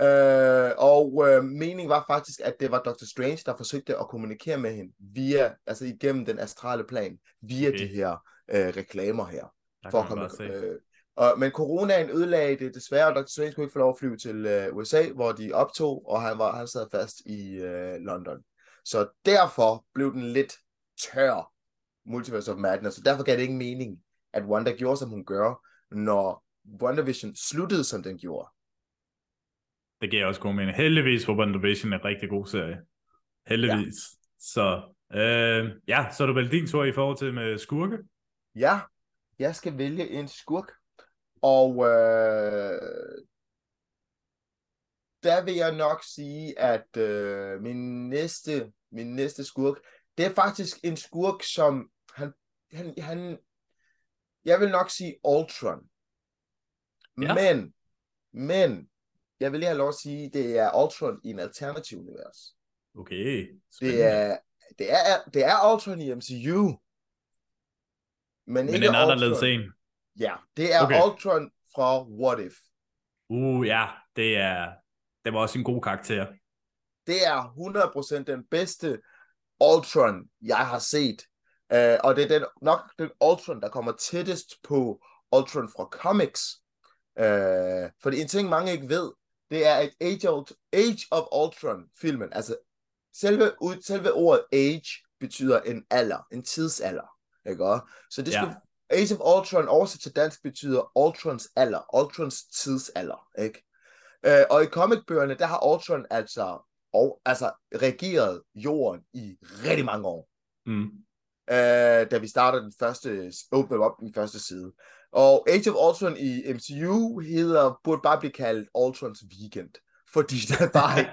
Øh, og øh, meningen var faktisk, at det var Dr. Strange, der forsøgte at kommunikere med hende via, altså igennem den astrale plan, via okay. de her øh, reklamer her. Der for at komme, øh, og, men coronaen ødelagde det desværre, og Dr. Strange kunne ikke få lov at flyve til øh, USA, hvor de optog, og han, var, han sad fast i øh, London. Så derfor blev den lidt tør, Multiverse of Madness, og derfor gav det ikke mening, at Wanda gjorde, som hun gør, når WandaVision sluttede, som den gjorde. Det giver også god mening. Heldigvis for WandaVision en rigtig god serie. Heldigvis. Ja. Så øh, ja, så er du vel din tur i forhold til med skurke? Ja, jeg skal vælge en skurk. Og øh, der vil jeg nok sige, at øh, min næste min næste skurk, det er faktisk en skurk, som han, han, han jeg vil nok sige Ultron. Ja. Men, men, jeg vil lige have lov at sige, det er Ultron i en alternativ univers. Okay. Det er, det er, det er Ultron i MCU. Men, men ikke en anderledes en. Ja, det er okay. Ultron fra What If. Uh, ja, det er, det var også en god karakter. Det er 100% den bedste Ultron, jeg har set. Uh, og det er den, nok den Ultron, der kommer tættest på Ultron fra comics. Uh, fordi en ting, mange ikke ved, det er et Age of, Age of Ultron-filmen. Altså, selve, selve ordet age betyder en alder, en tidsalder. Ikke? Så det skal, ja. Age of Ultron oversat til dansk betyder Ultrons alder, Ultrons tidsalder. Ikke? Uh, og i comicbøgerne, der har Ultron altså, og, altså regeret jorden i rigtig mange år. Mm. Uh, da vi starter den første, åbner op den første side. Og Age of Ultron i MCU hedder, burde bare blive kaldt Ultrons Weekend. Fordi <laughs> der er bare ikke,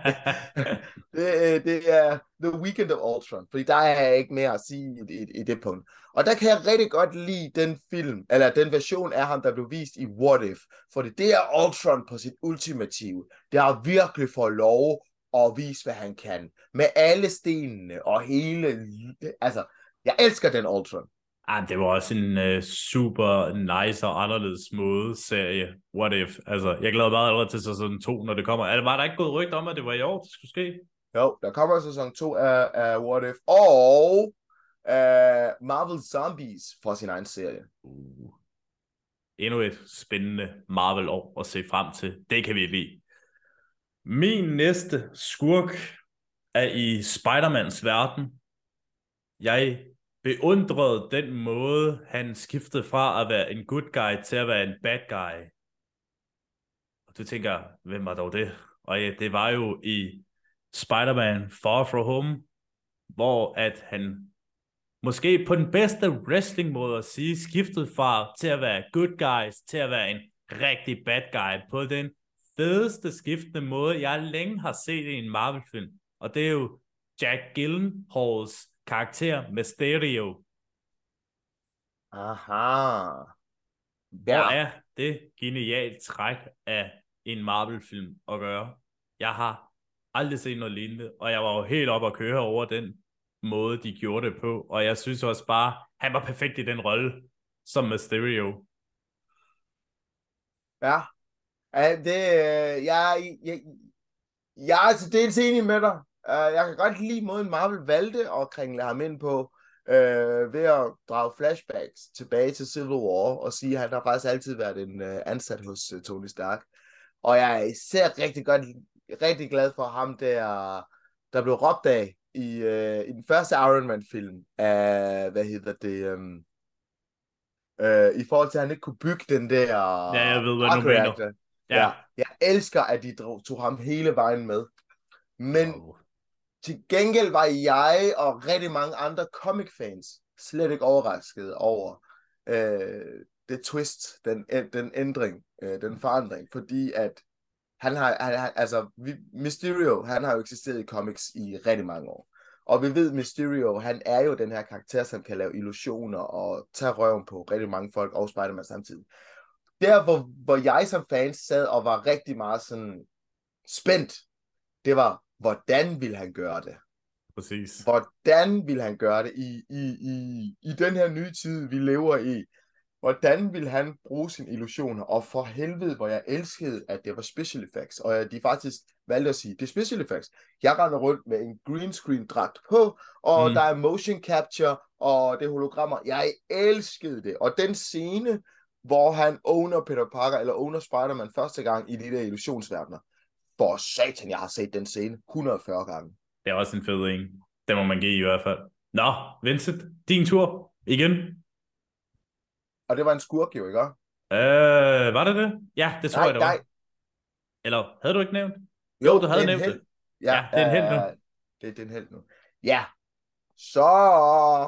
<laughs> det, det er The Weekend of Ultron. Fordi der er ikke mere at sige i, i, i det punkt. Og der kan jeg rigtig godt lide den film, eller den version af ham, der blev vist i What If. Fordi det er Ultron på sit ultimative. Det har virkelig fået lov at vise, hvad han kan. Med alle stenene og hele... Altså, jeg elsker den Ultron. Ah, det var også en uh, super nice og anderledes måde serie. What if? Altså, jeg glæder mig allerede til sæson 2, når det kommer. Altså, var der ikke gået rygt om, at det var i år, det skulle ske? Jo, der kommer sæson 2 af, af What If. Og uh, Marvel Zombies får sin egen serie. Uh. Endnu et spændende Marvel-år at se frem til. Det kan vi lide. Min næste skurk er i Spider-Mans verden. Jeg beundrede den måde, han skiftede fra at være en good guy til at være en bad guy. Og du tænker, hvem var dog det? Og ja, det var jo i Spider-Man Far From Home, hvor at han måske på den bedste wrestling måde at sige, skiftede fra til at være good guys, til at være en rigtig bad guy, på den fedeste skiftende måde, jeg længe har set i en Marvel-film. Og det er jo Jack Gyllenhaals karakter med stereo. Aha. Hvor ja. er det genialt træk af en Marvel-film at gøre? Jeg har aldrig set noget lignende, og jeg var jo helt op at køre over den måde, de gjorde det på. Og jeg synes også bare, han var perfekt i den rolle som Mysterio. Ja. ja det, øh, jeg, jeg, jeg er til dels enig med dig. Uh, jeg kan godt lide måden Marvel valgte at kringle ham ind på, uh, ved at drage flashbacks tilbage til Civil War og sige, at han har faktisk altid været en uh, ansat hos uh, Tony Stark. Og jeg er især rigtig godt, rigtig glad for ham, der, der blev råbt af i, uh, i den første Iron Man film af, hvad hedder det, um, uh, i forhold til, at han ikke kunne bygge den der Ja, jeg ved, hvad du mener. Ja. ja. Jeg elsker, at de drog, tog ham hele vejen med. Men wow til gengæld var jeg og rigtig mange andre comic-fans slet ikke overrasket over øh, det twist, den, den ændring, øh, den forandring, fordi at han har, han, han, altså, Mysterio, han har jo eksisteret i comics i rigtig mange år. Og vi ved, Mysterio, han er jo den her karakter, som kan lave illusioner og tage røven på rigtig mange folk og Spider-Man samtidig der, hvor, hvor jeg som fan sad og var rigtig meget sådan spændt, det var, hvordan vil han gøre det? Præcis. Hvordan vil han gøre det i, i, i, i den her nye tid, vi lever i? Hvordan vil han bruge sine illusioner? Og for helvede, hvor jeg elskede, at det var special effects, og at de faktisk valgte at sige, det er special effects. Jeg render rundt med en green screen dragt på, og mm. der er motion capture, og det er hologrammer. Jeg elskede det. Og den scene, hvor han owner Peter Parker, eller owner Spider-Man første gang i de der illusionsverdener. For satan, jeg har set den scene 140 gange. Det er også en fed en. Det må man give i hvert fald. Nå, Vincent, din tur igen. Og det var en skurk jo, ikke? Øh, var det det? Ja, det tror nej, jeg, det var. Nej. Eller havde du ikke nævnt? Jo, jo du havde nævnt det. Ja, ja, det er en held nu. Det, det er en held nu. Ja, så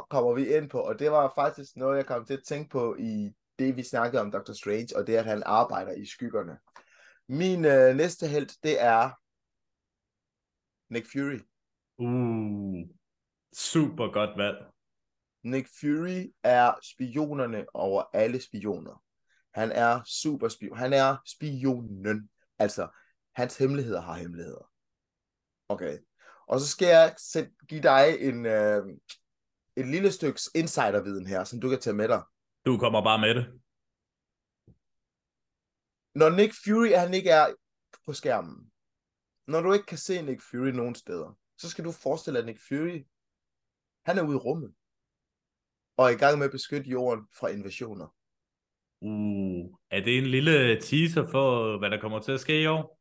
kommer vi ind på, og det var faktisk noget, jeg kom til at tænke på i det, vi snakkede om Dr. Strange, og det at han arbejder i skyggerne. Min øh, næste held, det er Nick Fury. Uh, super godt valg. Nick Fury er spionerne over alle spioner. Han er super spion. Han er spionen. Altså, hans hemmeligheder har hemmeligheder. Okay. Og så skal jeg give dig en, øh, et lille stykke insiderviden her, som du kan tage med dig. Du kommer bare med det. Når Nick Fury han ikke er på skærmen, når du ikke kan se Nick Fury nogen steder, så skal du forestille dig, at Nick Fury, han er ude i rummet, og er i gang med at beskytte jorden fra invasioner. Uh, er det en lille teaser for, hvad der kommer til at ske i år?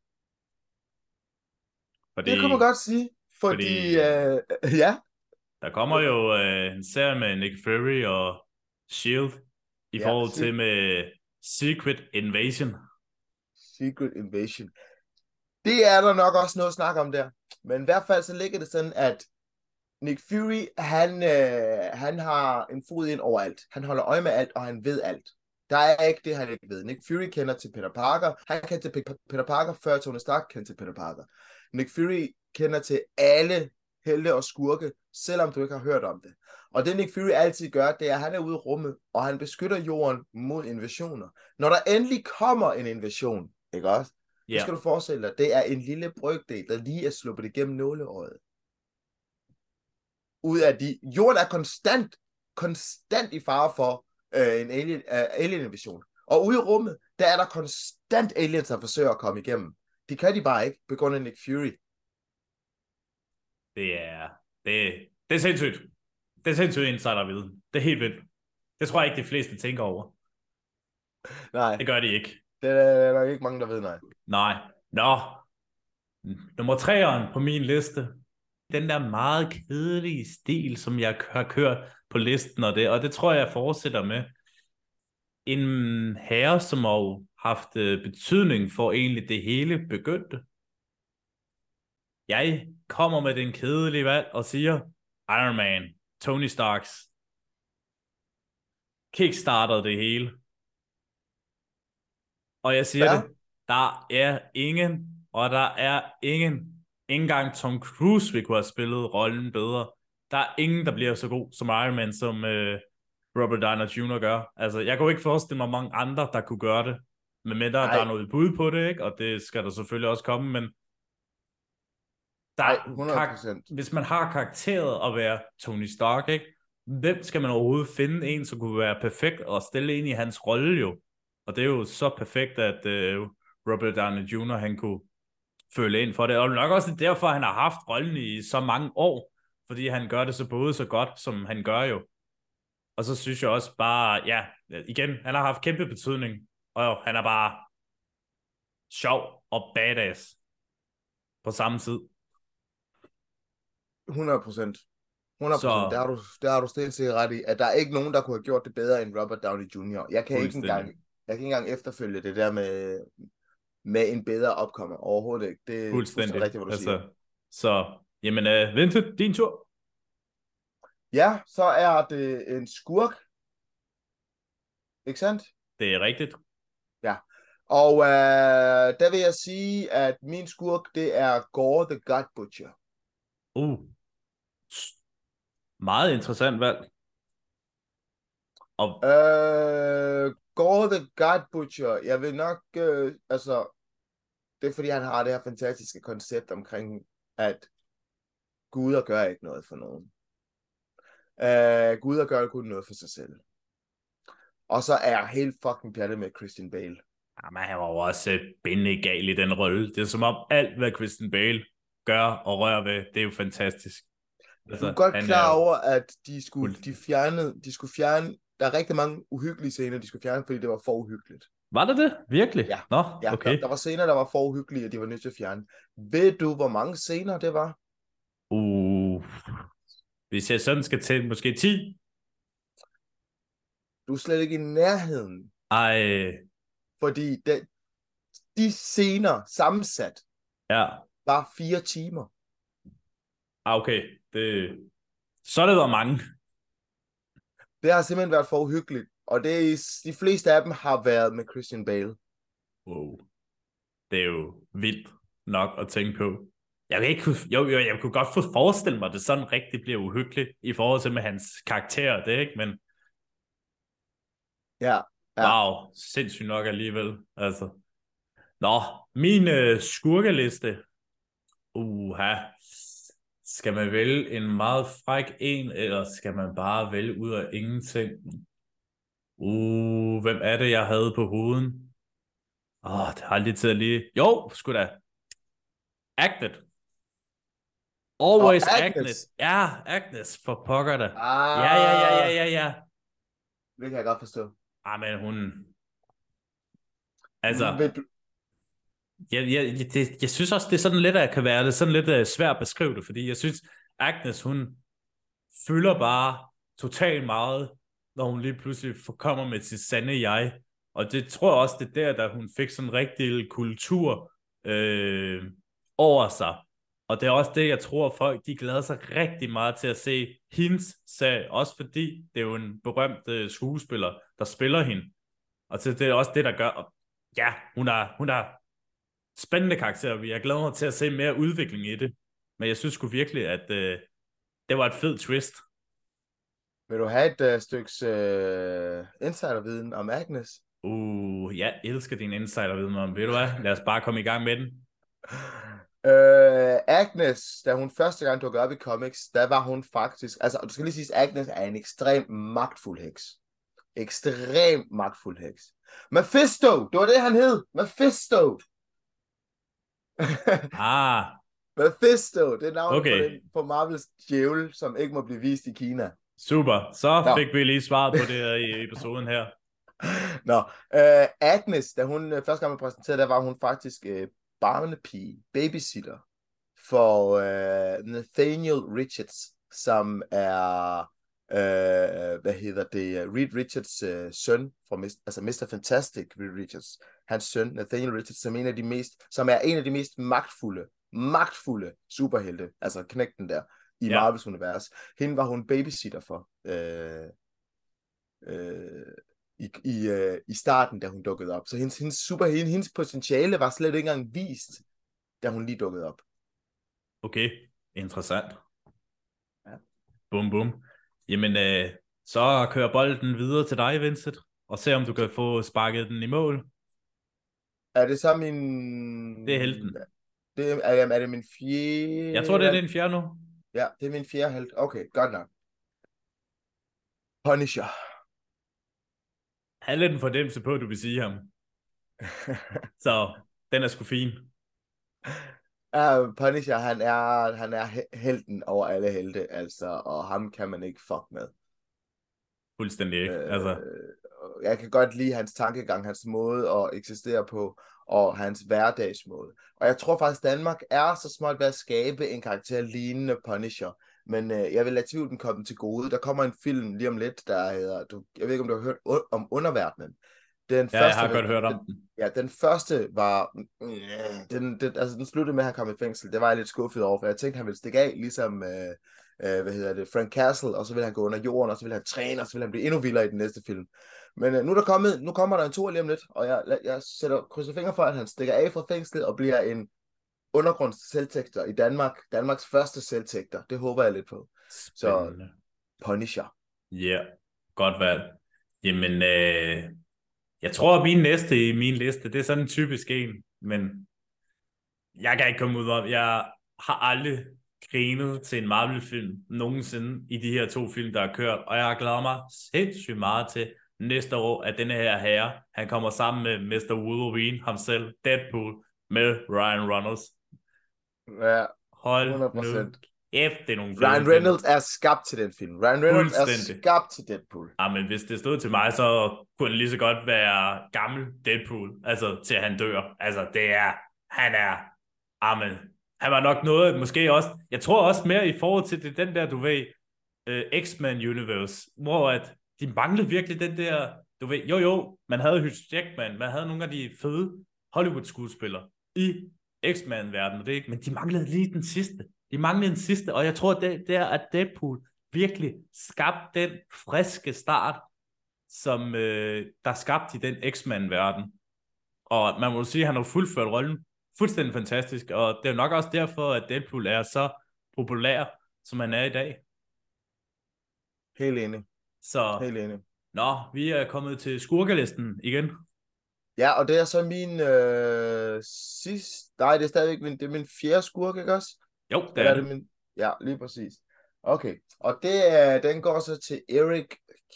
Fordi, det kan man godt sige, fordi, fordi øh, <laughs> ja. Der kommer jo øh, en serie med Nick Fury og S.H.I.E.L.D., i ja, forhold til med Secret Invasion. Secret Invasion. Det er der nok også noget at snakke om der. Men i hvert fald så ligger det sådan, at Nick Fury, han, øh, han har en fod ind overalt. Han holder øje med alt, og han ved alt. Der er ikke det, han ikke ved. Nick Fury kender til Peter Parker. Han kender til Peter Parker, før Tony Stark kender til Peter Parker. Nick Fury kender til alle helte og skurke, selvom du ikke har hørt om det. Og det Nick Fury altid gør, det er, at han er ude i rummet, og han beskytter jorden mod invasioner. Når der endelig kommer en invasion, ikke også? Yeah. Så skal du forestille dig, det er en lille brygdel, der lige er sluppet igennem nåleøjet. Ud af de... Jorden er konstant, konstant i fare for øh, en alien, uh, alien-invasion. Og ude i rummet, der er der konstant aliens, der forsøger at komme igennem. Det kan de bare ikke, på grund af Nick Fury. Det er, det, det er sindssygt. Det er sindssygt insiderviden. Det er helt vildt. Det tror jeg ikke, de fleste tænker over. Nej. Det gør de ikke. Det er nok ikke mange, der ved, nej. Nej. Nå. Nummer treeren på min liste. Den der meget kedelige stil, som jeg har kørt på listen, og det, og det tror jeg, jeg fortsætter med. En herre, som har haft øh, betydning for egentlig det hele begyndte. Jeg kommer med den kedelige valg og siger Iron Man. Tony Starks kickstartede det hele. Og jeg siger ja. det, der er ingen, og der er ingen, ikke engang Tom Cruise vil kunne have spillet rollen bedre. Der er ingen, der bliver så god som Iron Man, som øh, Robert Downey Jr. gør. Altså, jeg kunne ikke forestille mig mange andre, der kunne gøre det. Men med der, er noget bud på det, ikke? og det skal der selvfølgelig også komme, men Der, er 100%. hvis man har karakteret at være Tony Stark, ikke? hvem skal man overhovedet finde en, som kunne være perfekt og stille ind i hans rolle jo? Og det er jo så perfekt, at uh, Robert Downey Jr. han kunne føle ind for det. Og nok også derfor, han har haft rollen i så mange år, fordi han gør det så både så godt, som han gør jo. Og så synes jeg også bare, ja, igen, han har haft kæmpe betydning, og jo, han er bare sjov og badass på samme tid. 100 procent. 100 Så-. Der har du, der har du stillet sig ret i, at der er ikke nogen, der kunne have gjort det bedre end Robert Downey Jr. Jeg kan ikke engang, jeg kan ikke engang efterfølge det der med, med en bedre opkomme. Overhovedet ikke. Det er Fuldstændig. rigtigt, hvad du siger. altså, så, jamen, uh, Vincent, din tur. Ja, så er det en skurk. Ikke sandt? Det er rigtigt. Og øh, der vil jeg sige, at min skurk, det er Gore the God Butcher. Uh. Meget interessant valg. Og Øh, Gore the God Butcher, jeg vil nok, øh, altså, det er fordi, han har det her fantastiske koncept omkring, at guder gør ikke noget for nogen. Øh, guder gør kun noget for sig selv. Og så er jeg helt fucking pjattet med Christian Bale. Jamen, han var jo også uh, bindende gal i den rolle. Det er som om alt, hvad Christian Bale gør og rører ved, det er jo fantastisk. Altså, du er godt klar er over, at de skulle, de fjernede, de skulle fjerne, der er rigtig mange uhyggelige scener, de skulle fjerne, fordi det var for uhyggeligt. Var det det? Virkelig? Ja. Nå, Ja, okay. der, der var scener, der var for uhyggelige, og de var nødt til at fjerne. Ved du, hvor mange scener det var? Uh. Hvis jeg sådan skal til, måske 10. Du er slet ikke i nærheden, Ej, fordi de, de scener sammensat ja. var fire timer. Ah, okay. Det... Så er det været mange. Det har simpelthen været for uhyggeligt, og det er, de fleste af dem har været med Christian Bale. Wow. Det er jo vildt nok at tænke på. Jeg kan ikke, jo, jo, jeg kunne godt forestille mig, at det sådan rigtig bliver uhyggeligt i forhold til med hans karakter, det ikke? Men Ja, Ja. wow, sindssygt nok alligevel. Altså. Nå, min øh, skurkeliste. Uha. Skal man vælge en meget fræk en, eller skal man bare vælge ud af ingenting? Uh, hvem er det, jeg havde på hovedet? Åh, oh, det har lige til at lige... Jo, sgu da. Agnes. Always Nå, Agnes. Agnes. Ja, Agnes, for pokker da. ah, Ja, ja, ja, ja, ja, ja. Det kan jeg godt forstå. Ah, men hun... Altså, du, jeg, jeg, det, jeg synes også, det er sådan lidt, at kan være det er sådan lidt uh, svært at beskrive det, fordi jeg synes, Agnes, hun fylder bare totalt meget, når hun lige pludselig kommer med sit sande jeg. Og det tror jeg også, det er der, da hun fik sådan en rigtig kultur øh, over sig. Og det er også det, jeg tror, folk de glæder sig rigtig meget til at se hendes sag, også fordi det er jo en berømt øh, skuespiller, der spiller hende. Og så det er også det, der gør, og ja, hun er, hun er spændende karakter, og jeg glæder mig til at se mere udvikling i det. Men jeg synes sgu virkelig, at øh, det var et fedt twist. vil du have et uh, styks uh, insiderviden om Agnes? Uh, jeg elsker din insiderviden om, ved du hvad? Lad os bare komme i gang med den. <laughs> Øh, Agnes, da hun første gang dukkede op i comics, der var hun faktisk, altså du skal lige sige, at Agnes er en ekstrem magtfuld heks. Ekstrem magtfuld heks. Mephisto, det var det han hed. Mephisto. <laughs> Ah, Mephisto, det er navnet Okay. på, den, på Marvels djævel, som ikke må blive vist i Kina. super. Så Nå. fik vi lige svaret på det i <laughs> episoden her. Nå, øh, Agnes, da hun øh, første gang blev præsenteret, der var hun faktisk øh, barnepige, babysitter for øh, Nathaniel Richards, som er, øh, hvad hedder det, Reed Richards øh, søn, fra altså Mr. Fantastic Reed Richards, hans søn, Nathaniel Richards, som, en af de mest, som er en af de mest magtfulde, magtfulde superhelte, altså knægten der, i Ja. Marvels univers. Hende var hun babysitter for. Øh, øh, i, i, øh, i starten, da hun dukkede op. Så hendes, hendes, super, hendes potentiale var slet ikke engang vist, da hun lige dukkede op. Okay, interessant. Ja. Bum, bum. Jamen, øh, så kører bolden videre til dig, Vincent, og se om du kan få sparket den i mål. Er det så min... Det er helten. Det er, er, er det min fjerde... Jeg tror, det er din fjerde nu. Ja, det er min fjerde held. Okay, godt nok. Punisher. Jeg havde lidt en fordemmelse på, at du vil sige ham. <laughs> Så den er sgu fin. Uh, Punisher, han er, han er he- helten over alle helte, altså, og ham kan man ikke fuck med. Fuldstændig ikke. Øh, Altså, Jeg kan godt lide hans tankegang, hans måde at eksistere på, og hans hverdagsmåde. Og jeg tror faktisk, Danmark er så småt ved at skabe en karakter lignende Punisher. Men øh, jeg vil lade tvivlen komme til gode. Der kommer en film lige om lidt, der hedder, du, jeg ved ikke, om du har hørt u- om Underverdenen. Den ja, jeg har godt hørt om den. Ja, den første var... Mm, den, den, altså, den sluttede med, at han kom i fængsel. Det var jeg lidt skuffet over, for jeg tænkte, han ville stikke af, ligesom... Øh, øh, hvad hedder det, Frank Castle, og så vil han gå under jorden, og så vil han træne, og så vil han blive endnu vildere i den næste film. Men øh, nu, er der kommet, nu kommer der en tur lige om lidt, og jeg, jeg sætter krydser fingre for, at han stikker af fra fængslet og bliver en undergrunds selvtægter i Danmark. Danmarks første selvtægter. Det håber jeg lidt på. Spændende. Punisher. Ja, yeah. godt valg. Jamen, øh, jeg tror, at min næste i min liste, det er sådan en typisk en, men jeg kan ikke komme ud om, jeg har aldrig grinet til en Marvel-film nogensinde i de her to film, der er kørt, og jeg har glædet mig sindssygt meget til næste år, at denne her herre, han kommer sammen med Mr. Wolverine, ham selv, Deadpool, med Ryan Reynolds. Ja, Hold 100%. nu kæft, det nogle Ryan film. Reynolds er skabt til den film. Ryan Reynolds er skabt til Deadpool. Ja, men hvis det stod til mig, så kunne han lige så godt være gammel Deadpool, altså til han dør. Altså, det er, han er, amen, han var nok noget, måske også, jeg tror også mere i forhold til det, den der, du ved, uh, X-Men Universe, hvor at de manglede virkelig den der, du ved, jo jo, man havde Hugh Jackman, man havde nogle af de fede Hollywood-skuespillere i X-Men-verdenen, det ikke, men de manglede lige den sidste. De manglede den sidste, og jeg tror, det, det er, at Deadpool virkelig skabte den friske start, som øh, der skabte i den X-Men-verden. Og man må sige, at han har fuldført rollen fuldstændig fantastisk, og det er nok også derfor, at Deadpool er så populær, som han er i dag. Helt enig. Så, Helt enig. nå, vi er kommet til skurkelisten igen. Ja, og det er så min øh, sidste... Nej, det er stadigvæk min, det er min fjerde skurk, ikke også? Jo, det Eller er det. Min... Ja, lige præcis. Okay, og det er, den går så til Eric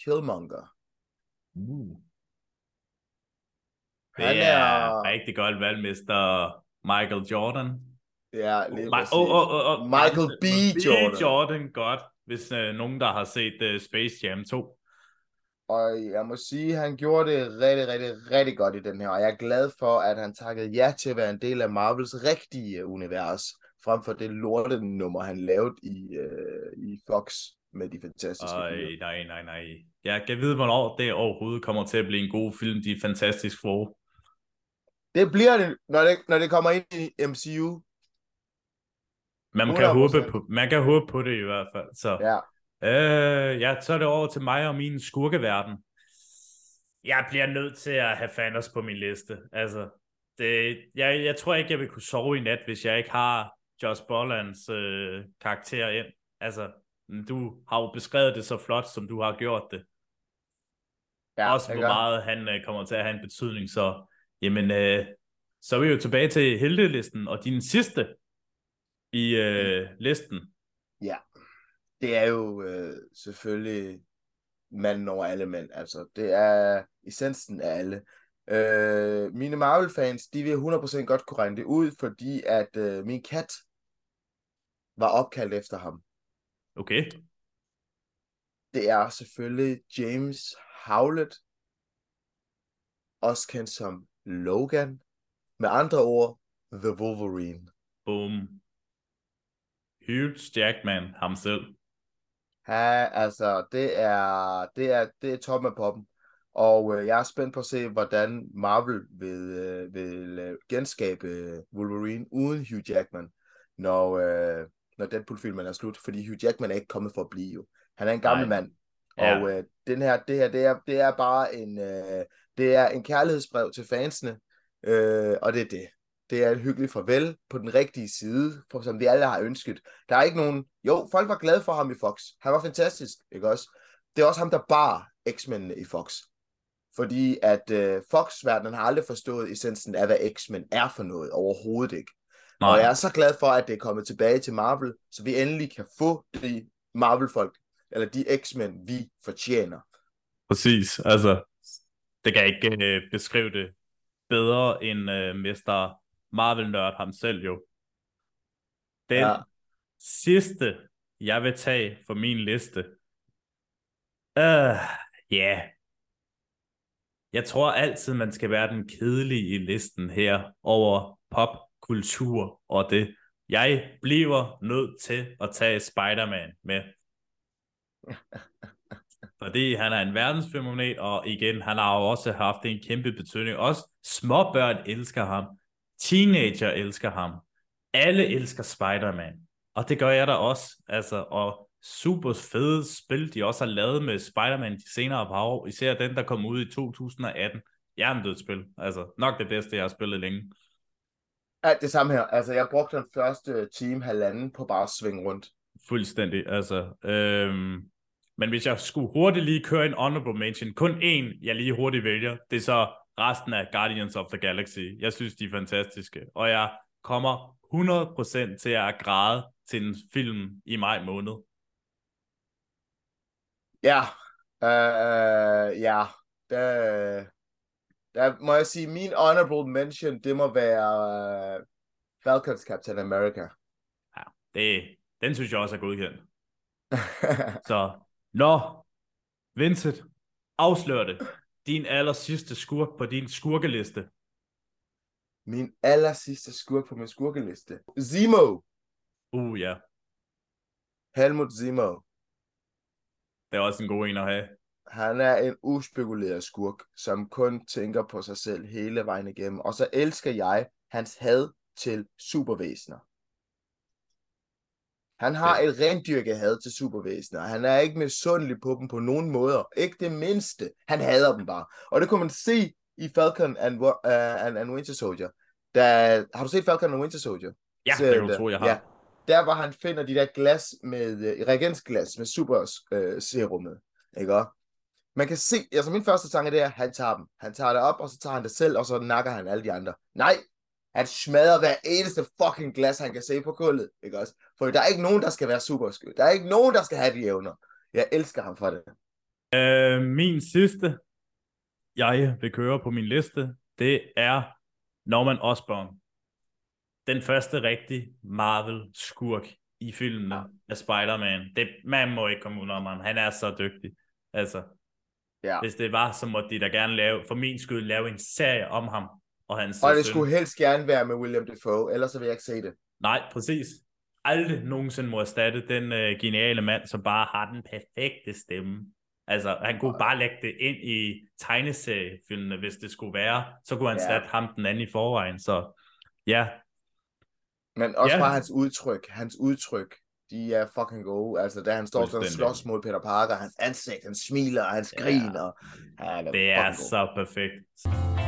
Killmonger. Uh. Han Det er er- rigtig godt valg, Mr. Michael Jordan. Ja, lige Mi- præcis. oh, oh, oh, oh. Michael B. Jordan. Jordan, godt. Hvis øh, nogen, der har set øh, Space Jam 2. Og jeg må sige, at han gjorde det rigtig, rigtig, rigtig godt i den her. Og jeg er glad for, at han takkede ja til at være en del af Marvels rigtige univers, frem for det lorte nummer, han lavede i, øh, i Fox med de fantastiske Ej, nej, nej, nej. Jeg kan vide, hvornår det overhovedet kommer til at blive en god film, De Fantastisk Four. Det bliver det, når det, når det kommer ind i MCU. Men man kan, 100%. håbe på, man kan håbe på det i hvert fald. Så. Ja, Øh, ja, så er det over til mig og min skurkeverden. Jeg bliver nødt til at have Thanos på min liste. Altså, det, jeg, jeg tror ikke, jeg vil kunne sove i nat, hvis jeg ikke har Josh Bollands øh, karakter ind. Altså, du har jo beskrevet det så flot, som du har gjort det. ja Også hvor meget han øh, kommer til at have en betydning. Så, jamen, øh, så er vi jo tilbage til heltelisten, og din sidste i øh, listen. Det er jo øh, selvfølgelig manden over alle mænd. Altså, det er essensen af alle. Øh, mine Marvel-fans, de vil 100% godt kunne regne det ud, fordi at øh, min kat var opkaldt efter ham. Okay. Det er selvfølgelig James Howlett, også kendt som Logan. Med andre ord, The Wolverine. Boom. Hugh Jackman, ham selv. Ja, altså, det er, det er, det er toppen af poppen. Og øh, jeg er spændt på at se, hvordan Marvel vil, øh, vil øh, genskabe øh, Wolverine uden Hugh Jackman, når, øh, når Deadpool-filmen er slut. Fordi Hugh Jackman er ikke kommet for at blive jo. Han er en gammel Nej. mand. Ja. Og øh, den her, det her, det er, det er bare en, øh, det er en kærlighedsbrev til fansene, øh, og det er det. Det er et hyggeligt farvel på den rigtige side, for, som vi alle har ønsket. Der er ikke nogen... Jo, folk var glade for ham i Fox. Han var fantastisk, ikke også? Det er også ham, der bar X-mændene i Fox. Fordi at øh, Fox-verdenen har aldrig forstået essensen af, hvad X-Men er for noget. Overhovedet ikke. Nej. Og jeg er så glad for, at det er kommet tilbage til Marvel, så vi endelig kan få de Marvel-folk, eller de X-Men, vi fortjener. Præcis, altså, det kan jeg ikke øh, beskrive det bedre end øh, Mr. Marvel-nørd ham selv jo. Den ja. sidste, jeg vil tage for min liste, øh, ja, yeah. jeg tror altid, man skal være den kedelige i listen her over popkultur og det. Jeg bliver nødt til at tage Spider-Man med. <laughs> Fordi han er en verdensfænomen, og igen, han har jo også haft en kæmpe betydning. Også småbørn elsker ham. Teenager elsker ham. Alle elsker Spider-Man. Og det gør jeg da også. Altså, og super fede spil, de også har lavet med Spider-Man de senere par år. Især den, der kom ud i 2018. Jerndødt spil. Altså, nok det bedste, jeg har spillet længe. Ja, det samme her. Altså, jeg brugte den første time halvanden på bare at svinge rundt. Fuldstændig. Altså, øhm, men hvis jeg skulle hurtigt lige køre en honorable mention, kun én, jeg lige hurtigt vælger, det er så resten af Guardians of the Galaxy. Jeg synes, de er fantastiske. Og jeg kommer 100% til at græde til en film i maj måned. Ja, uh, ja, der, der må jeg sige, min honorable mention, det må være uh, Falcons Captain America. Ja, det, den synes jeg også er godkendt. <laughs> så, nå, Vincent, afslør det. Din aller sidste skurk på din skurkeliste. Min aller sidste skurk på min skurkeliste. Zemo. Uh, ja. Helmut Zemo. Det er også en god en at have. Han er en uspekuleret skurk, som kun tænker på sig selv hele vejen igennem. Og så elsker jeg hans had til supervæsener. Han har et rendyrket had til supervæsener. Han er ikke misundelig på dem på nogen måder. Ikke det mindste. Han hader dem bare. Og det kunne man se i Falcon and, uh, and, and Winter Soldier. Da, har du set Falcon and Winter Soldier? Ja, det kan du tro, jeg har. Ja. Der hvor han finder de der glas med, uh, reagensglas med super uh, serumet. Ikke også? Man kan se, altså min første tanke det er, han tager dem. Han tager det op, og så tager han det selv, og så nakker han alle de andre. Nej, han smadrer hver eneste fucking glas, han kan se på gulvet. Ikke også? For der er ikke nogen, der skal være super skyld. Der er ikke nogen, der skal have de evner. Jeg elsker ham for det. Øh, min sidste, jeg vil køre på min liste, det er Norman Osborn. Den første rigtig Marvel-skurk i filmene ja. af Spider-Man. Det, man må ikke komme ud om ham. Han er så dygtig. Altså, ja. hvis det var, så måtte de da gerne lave, for min skyld, lave en serie om ham. Og, hans og det søn. skulle helst gerne være med William Defoe, ellers så vil jeg ikke se det. Nej, præcis. Aldrig nogensinde må erstatte den uh, geniale mand, som bare har den perfekte stemme. Altså, han kunne bare lægge det ind i tegneseriefilmene, hvis det skulle være. Så kunne han ja. erstatte ham den anden i forvejen. Så ja. Men også ja. bare hans udtryk. Hans udtryk, de er fucking gode. Altså, da han står og slås mod Peter Parker, hans ansigt, han smiler, han griner. Ja. Ja, det er så perfekt.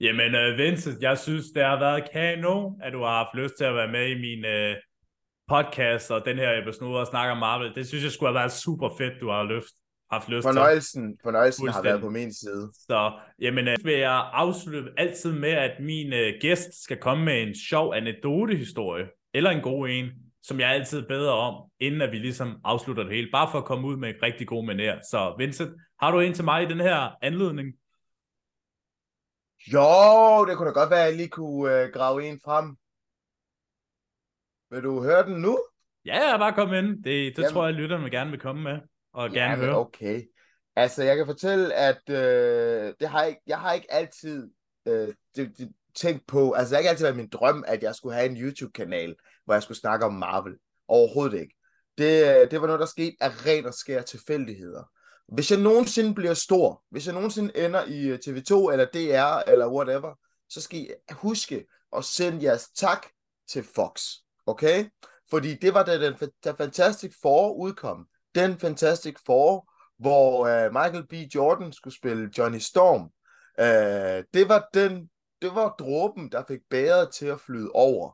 Jamen uh, Vincent, jeg synes, det har været kanon, at du har haft lyst til at være med i min uh, podcast og den her episode og snakke om Marvel. Det synes jeg skulle have været super fedt, du har lyst, haft lyst fornøjelsen, til. Fornøjelsen har været på min side. Så, jamen, uh, vil jeg afslutte altid med, at min uh, gæst skal komme med en sjov anekdotehistorie, eller en god en, som jeg altid beder om, inden at vi ligesom afslutter det hele, bare for at komme ud med en rigtig god manér. Så Vincent, har du en til mig i den her anledning? Jo, det kunne da godt være, at jeg lige kunne øh, grave en frem. Vil du høre den nu? Ja, jeg bare komme ind. Det, det Jamen, tror jeg, lytterne gerne vil komme med og gerne høre. okay. Altså, jeg kan fortælle, at øh, det har jeg, jeg har ikke altid øh, det, det, tænkt på, altså det har ikke altid været min drøm, at jeg skulle have en YouTube-kanal, hvor jeg skulle snakke om Marvel. Overhovedet ikke. Det, øh, det var noget, der skete af ren og skær tilfældigheder. Hvis jeg nogensinde bliver stor, hvis jeg nogensinde ender i øh, TV2 eller DR eller whatever, så skal I huske at sende jeres tak til Fox. Okay? Fordi det var da den da Fantastic Four udkom. Den Fantastic Four, hvor uh, Michael B. Jordan skulle spille Johnny Storm. Uh, det var den, det var dråben, der fik bæret til at flyde over.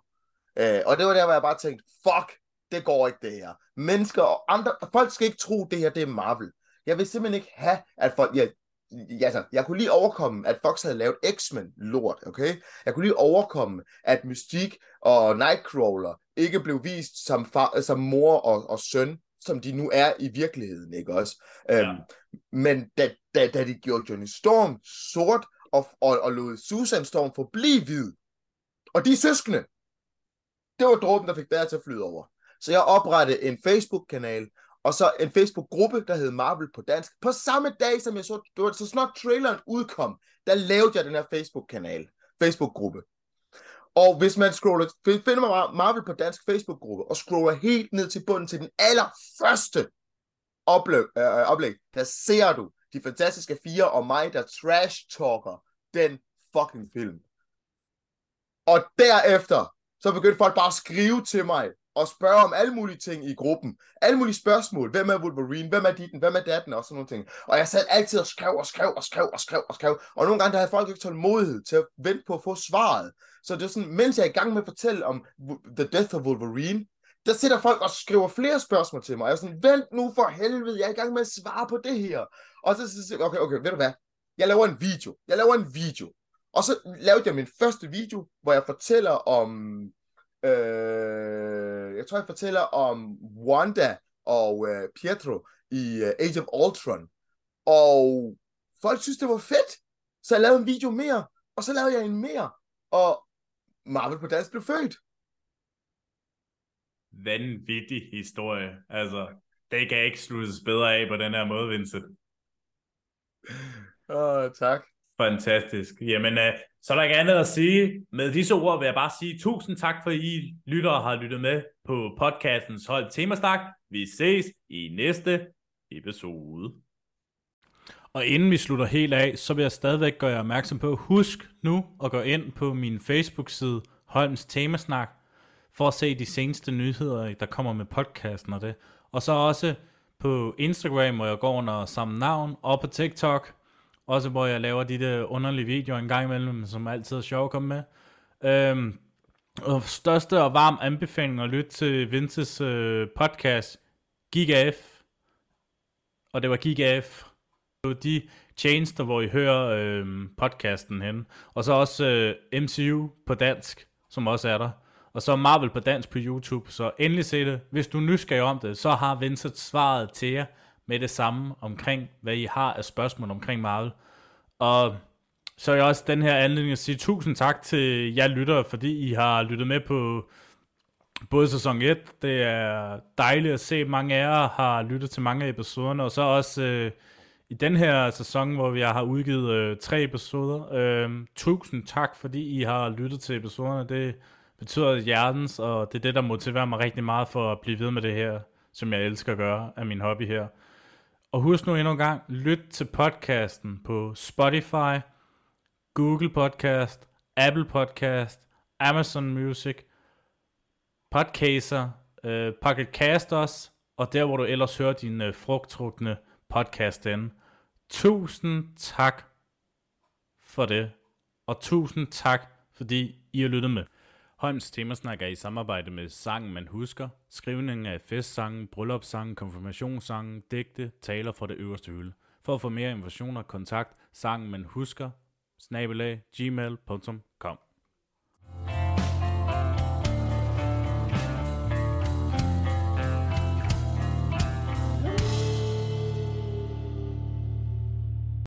Uh, og det var der, hvor jeg bare tænkte, fuck, det går ikke det her. Mennesker og andre, folk skal ikke tro, det her det er Marvel. Jeg vil simpelthen ikke have, at folk, ja, ja, altså, jeg kunne lige overkomme, at Fox havde lavet X-Men lort, okay? Jeg kunne lige overkomme, at Mystique og Nightcrawler ikke blev vist som, far, som mor og, og søn, som de nu er i virkeligheden, ikke også? Ja. Øhm, men da, da, da de gjorde Johnny Storm sort, og, og, og lod Susan Storm forblive hvid, og de er søskende, det var dråben, der fik bæret til at flyde over. Så jeg oprettede en Facebook-kanal, og så en Facebook-gruppe, der hed Marvel på dansk. På samme dag, som jeg så, det var, så snart traileren udkom, der lavede jeg den her Facebook-kanal, Facebook-gruppe. Og hvis man scroller, finder man Marvel på dansk Facebook-gruppe, og scroller helt ned til bunden til den allerførste oplæg, øh, øh, oplæg, der ser du de fantastiske fire og mig, der trash-talker den fucking film. Og derefter, så begyndte folk bare at skrive til mig, og spørge om alle mulige ting i gruppen. Alle mulige spørgsmål. Hvem er Wolverine? Hvem er ditten? Hvem er datten? Og sådan nogle ting. Og jeg sad altid og skrev og skrev og skrev og skrev og skrev. Og nogle gange der havde folk ikke tålmodighed til at vente på at få svaret. Så det er sådan, mens jeg er i gang med at fortælle om The Death of Wolverine, der sidder folk og skriver flere spørgsmål til mig. Og jeg er sådan, vent nu for helvede, jeg er i gang med at svare på det her. Og så siger jeg, okay, okay, ved du hvad? Jeg laver en video. Jeg laver en video. Og så lavede jeg min første video, hvor jeg fortæller om Øh, jeg tror, jeg fortæller om Wanda og øh, Pietro i øh, Age of Ultron. Og folk synes, det var fedt. Så jeg lavede en video mere, og så lavede jeg en mere. Og Marvel på dansk blev født. Vanvittig historie. Altså, det kan ikke sluttes bedre af på den her måde, Vincent. Åh, oh, tak. Fantastisk. Jamen, uh, så er der ikke andet at sige. Med disse ord vil jeg bare sige tusind tak, for I lyttere har lyttet med på podcastens Hold Temastak. Vi ses i næste episode. Og inden vi slutter helt af, så vil jeg stadigvæk gøre jer opmærksom på, husk nu at gå ind på min Facebook-side Holms Temasnak, for at se de seneste nyheder, der kommer med podcasten og det. Og så også på Instagram, hvor jeg går under samme navn, og på TikTok, også hvor jeg laver de der underlige videoer en gang imellem, som altid er sjovt at komme med. Øhm, og største og varm anbefaling at lytte til Vinces øh, podcast, GigaF. Og det var GigaF. Det var de tjenester, hvor I hører øh, podcasten hen. Og så også øh, MCU på dansk, som også er der. Og så Marvel på dansk på YouTube. Så endelig se det. Hvis du er nysgerrig om det, så har Vincent svaret til jer med det samme omkring, hvad I har af spørgsmål omkring Marvel. Og så er jeg også den her anledning at sige tusind tak til jer lyttere, fordi I har lyttet med på både sæson 1. Det er dejligt at se, at mange af jer har lyttet til mange af episoderne, og så også øh, i den her sæson, hvor vi har udgivet øh, tre episoder. Øh, tusind tak, fordi I har lyttet til episoderne. Det betyder hjertens, og det er det, der motiverer mig rigtig meget for at blive ved med det her, som jeg elsker at gøre af min hobby her. Og husk nu endnu en gang, lyt til podcasten på Spotify, Google Podcast, Apple Podcast, Amazon Music, Podcaster, øh, Pocket Cast også, og der hvor du ellers hører din øh, frugttrukne podcast inde. Tusind tak for det, og tusind tak, fordi I har lyttet med. Holms Temasnak er i samarbejde med Sangen Man Husker, skrivning af festsangen, bryllupssangen, konfirmationssangen, digte, taler fra det øverste hylde. For at få mere informationer, kontakt, Sangen Man Husker, snabelag, gmail.com.